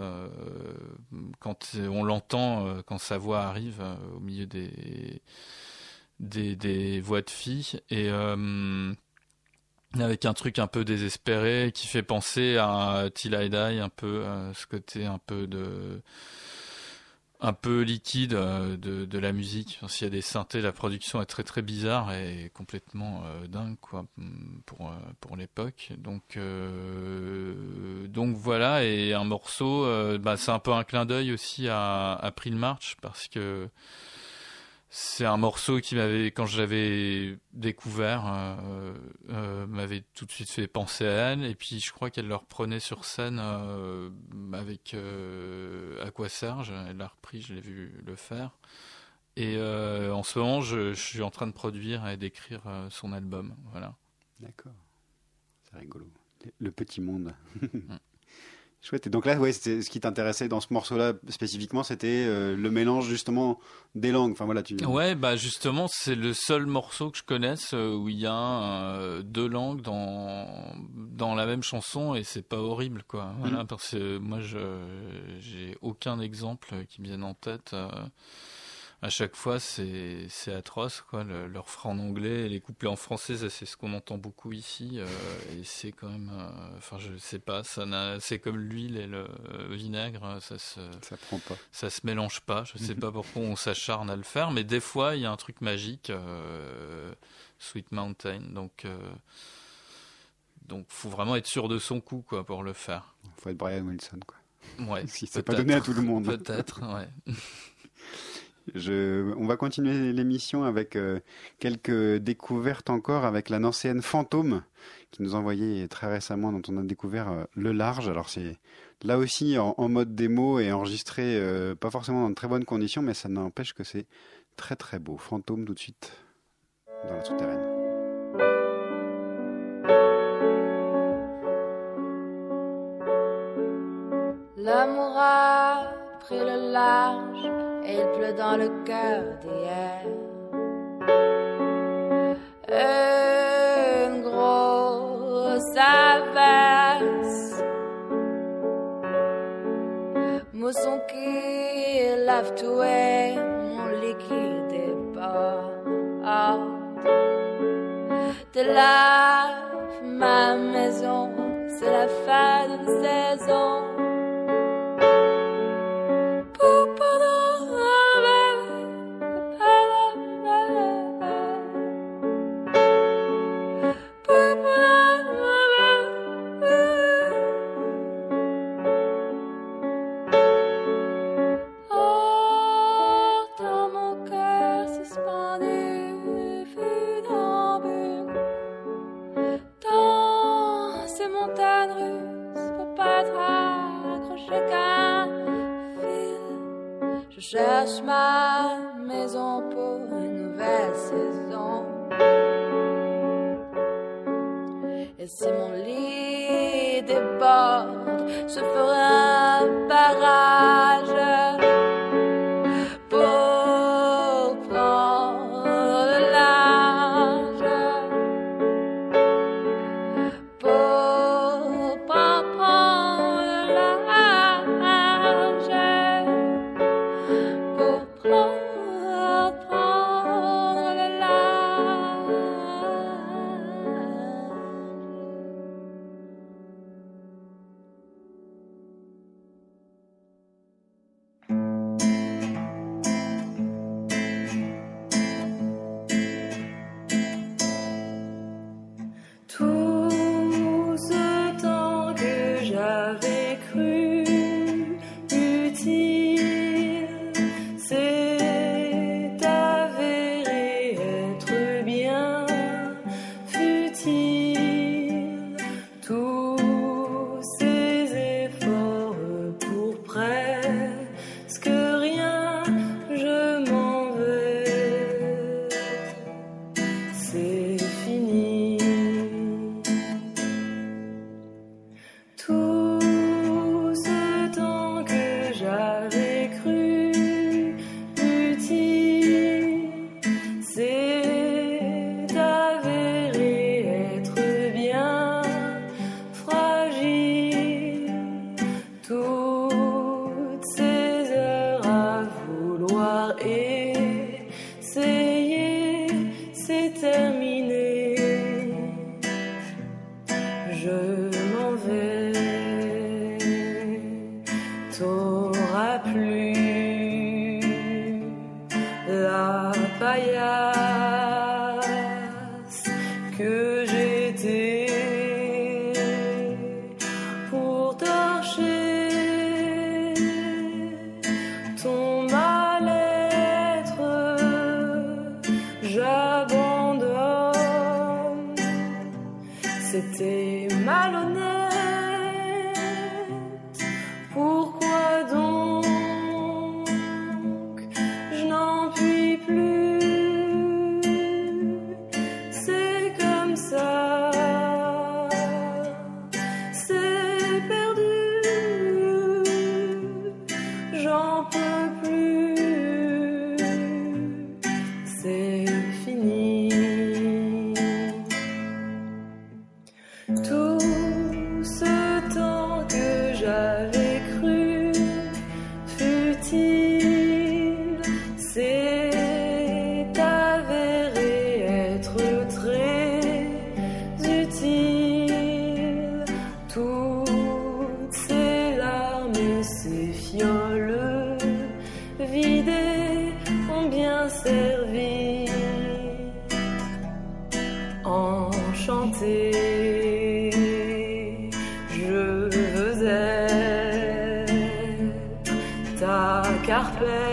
quand on l'entend, quand sa voix arrive au milieu des des, des voix de filles et avec un truc un peu désespéré qui fait penser à Till I Die un peu à ce côté un peu de un peu liquide euh, de, de la musique. S'il y a des synthés la production est très très bizarre et complètement euh, dingue quoi pour euh, pour l'époque. Donc euh, donc voilà et un morceau euh, bah, c'est un peu un clin d'œil aussi à, à March parce que c'est un morceau qui m'avait, quand je l'avais découvert, euh, euh, m'avait tout de suite fait penser à elle. Et puis je crois qu'elle le reprenait sur scène euh, avec euh, Aqua Serge. Elle l'a repris, je l'ai vu le faire. Et en ce moment, je, je suis en train de produire et d'écrire son album. Voilà. D'accord. C'est rigolo. Le petit monde. Chouette. Et donc là, ouais, ce qui t'intéressait dans ce morceau-là spécifiquement, c'était euh, le mélange justement des langues. Enfin voilà, tu. Ouais, bah justement, c'est le seul morceau que je connaisse euh, où il y a euh, deux langues dans dans la même chanson et c'est pas horrible quoi. Voilà, parce que moi je j'ai aucun exemple qui me vienne en tête. euh, à chaque fois, c'est c'est atroce quoi. Le, le refrain en anglais les couplets en français, ça, c'est ce qu'on entend beaucoup ici euh, et c'est quand même. euh, Enfin, je sais pas, ça n'a. C'est comme l'huile et le euh, vinaigre, ça se Ça prend pas. ça se mélange pas. Je sais pas pourquoi on s'acharne à le faire, mais des fois il y a un truc magique, euh, Sweet Mountain. Donc, donc faut vraiment être sûr de son coup quoi pour le faire. Faut être Brian Wilson quoi. Ouais. Ce qui s'est pas donné à tout le monde. Peut-être, ouais. On va continuer l'émission avec euh, quelques découvertes encore avec la Nancéenne Fantôme qui nous a envoyé très récemment, dont on a découvert euh, le large. Alors c'est là aussi en, en mode démo et enregistré, euh, pas forcément dans de très bonnes conditions, mais ça n'empêche que c'est très très beau. Fantôme tout de suite dans la souterraine. L'amour a pris le large il pleut dans le cœur d'hier. Une grosse averse, mousson qui lave tout et mon liquide déborde. De lave ma maison, c'est la fin d'une saison. Ma maison pour une nouvelle saison. Et si mon lit déborde, je ferai un barrage bed.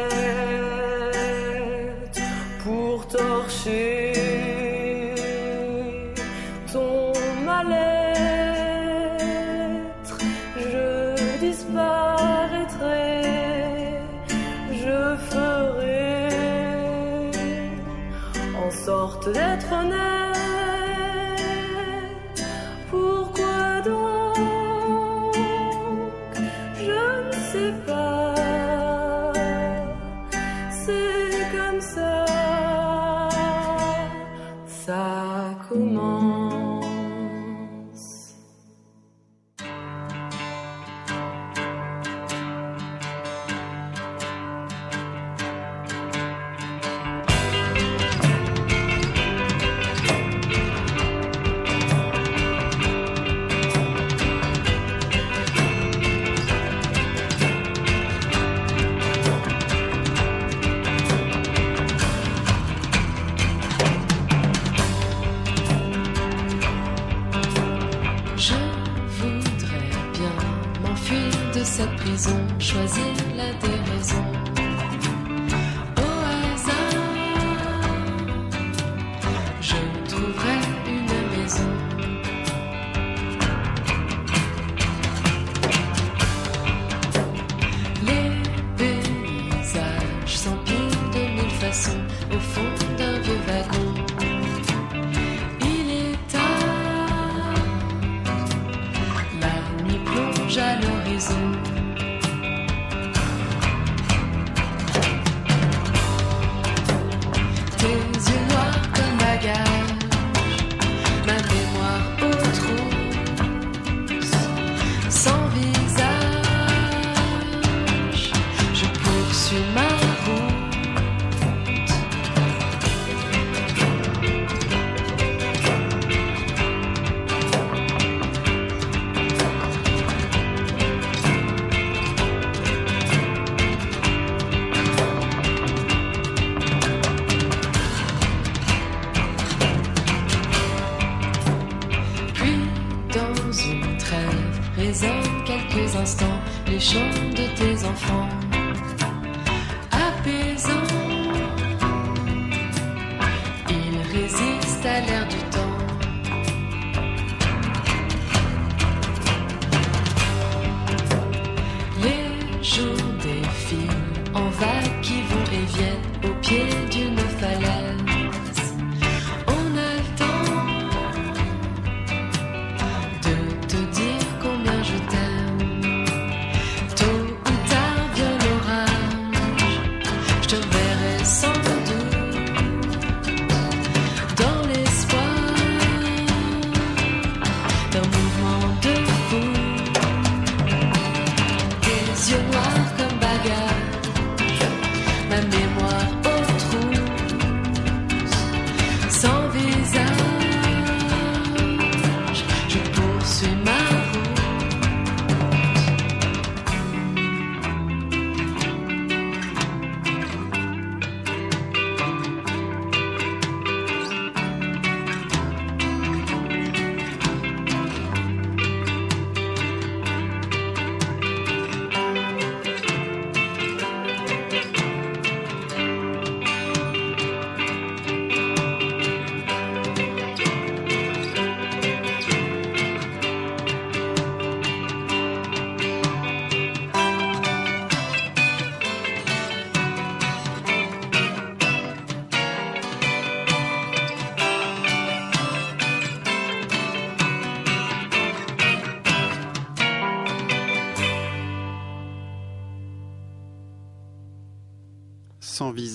Les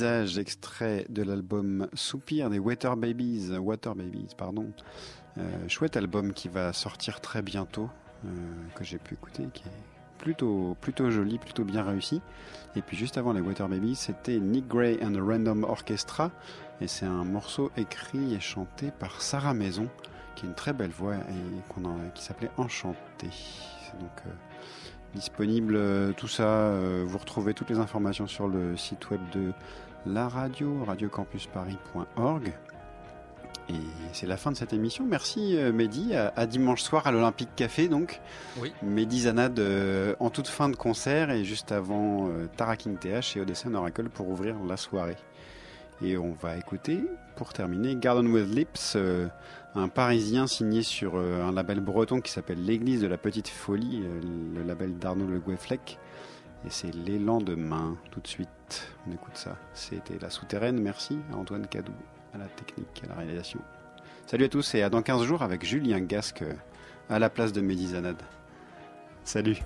extrait de l'album Soupir des Water Babies, Water Babies, pardon. Euh, chouette album qui va sortir très bientôt, euh, que j'ai pu écouter, qui est plutôt, plutôt joli, plutôt bien réussi. Et puis juste avant les Water Babies, c'était Nick Gray and the Random Orchestra, et c'est un morceau écrit et chanté par Sarah Maison, qui a une très belle voix et qui s'appelait Enchanté. C'est donc euh, disponible tout ça. vous retrouvez toutes les informations sur le site web de la radio, radiocampusparis.org. Et c'est la fin de cette émission. Merci euh, Mehdi. À, à dimanche soir à l'Olympique Café donc. Oui. Mehdi Zanad euh, en toute fin de concert et juste avant euh, Tara King TH et Odessa Oracle pour ouvrir la soirée. Et on va écouter, pour terminer, Garden with Lips, euh, un Parisien signé sur un label breton qui s'appelle l'Église de la Petite Folie, le label d'Arnaud Le Goueflec. Et c'est l'élan de main, tout de suite. On écoute ça. C'était La Souterraine. Merci à Antoine Cadou, à la technique, à la réalisation. Salut à tous et à dans 15 jours avec Julien Gasque à la place de Mehdi Zanad. Salut.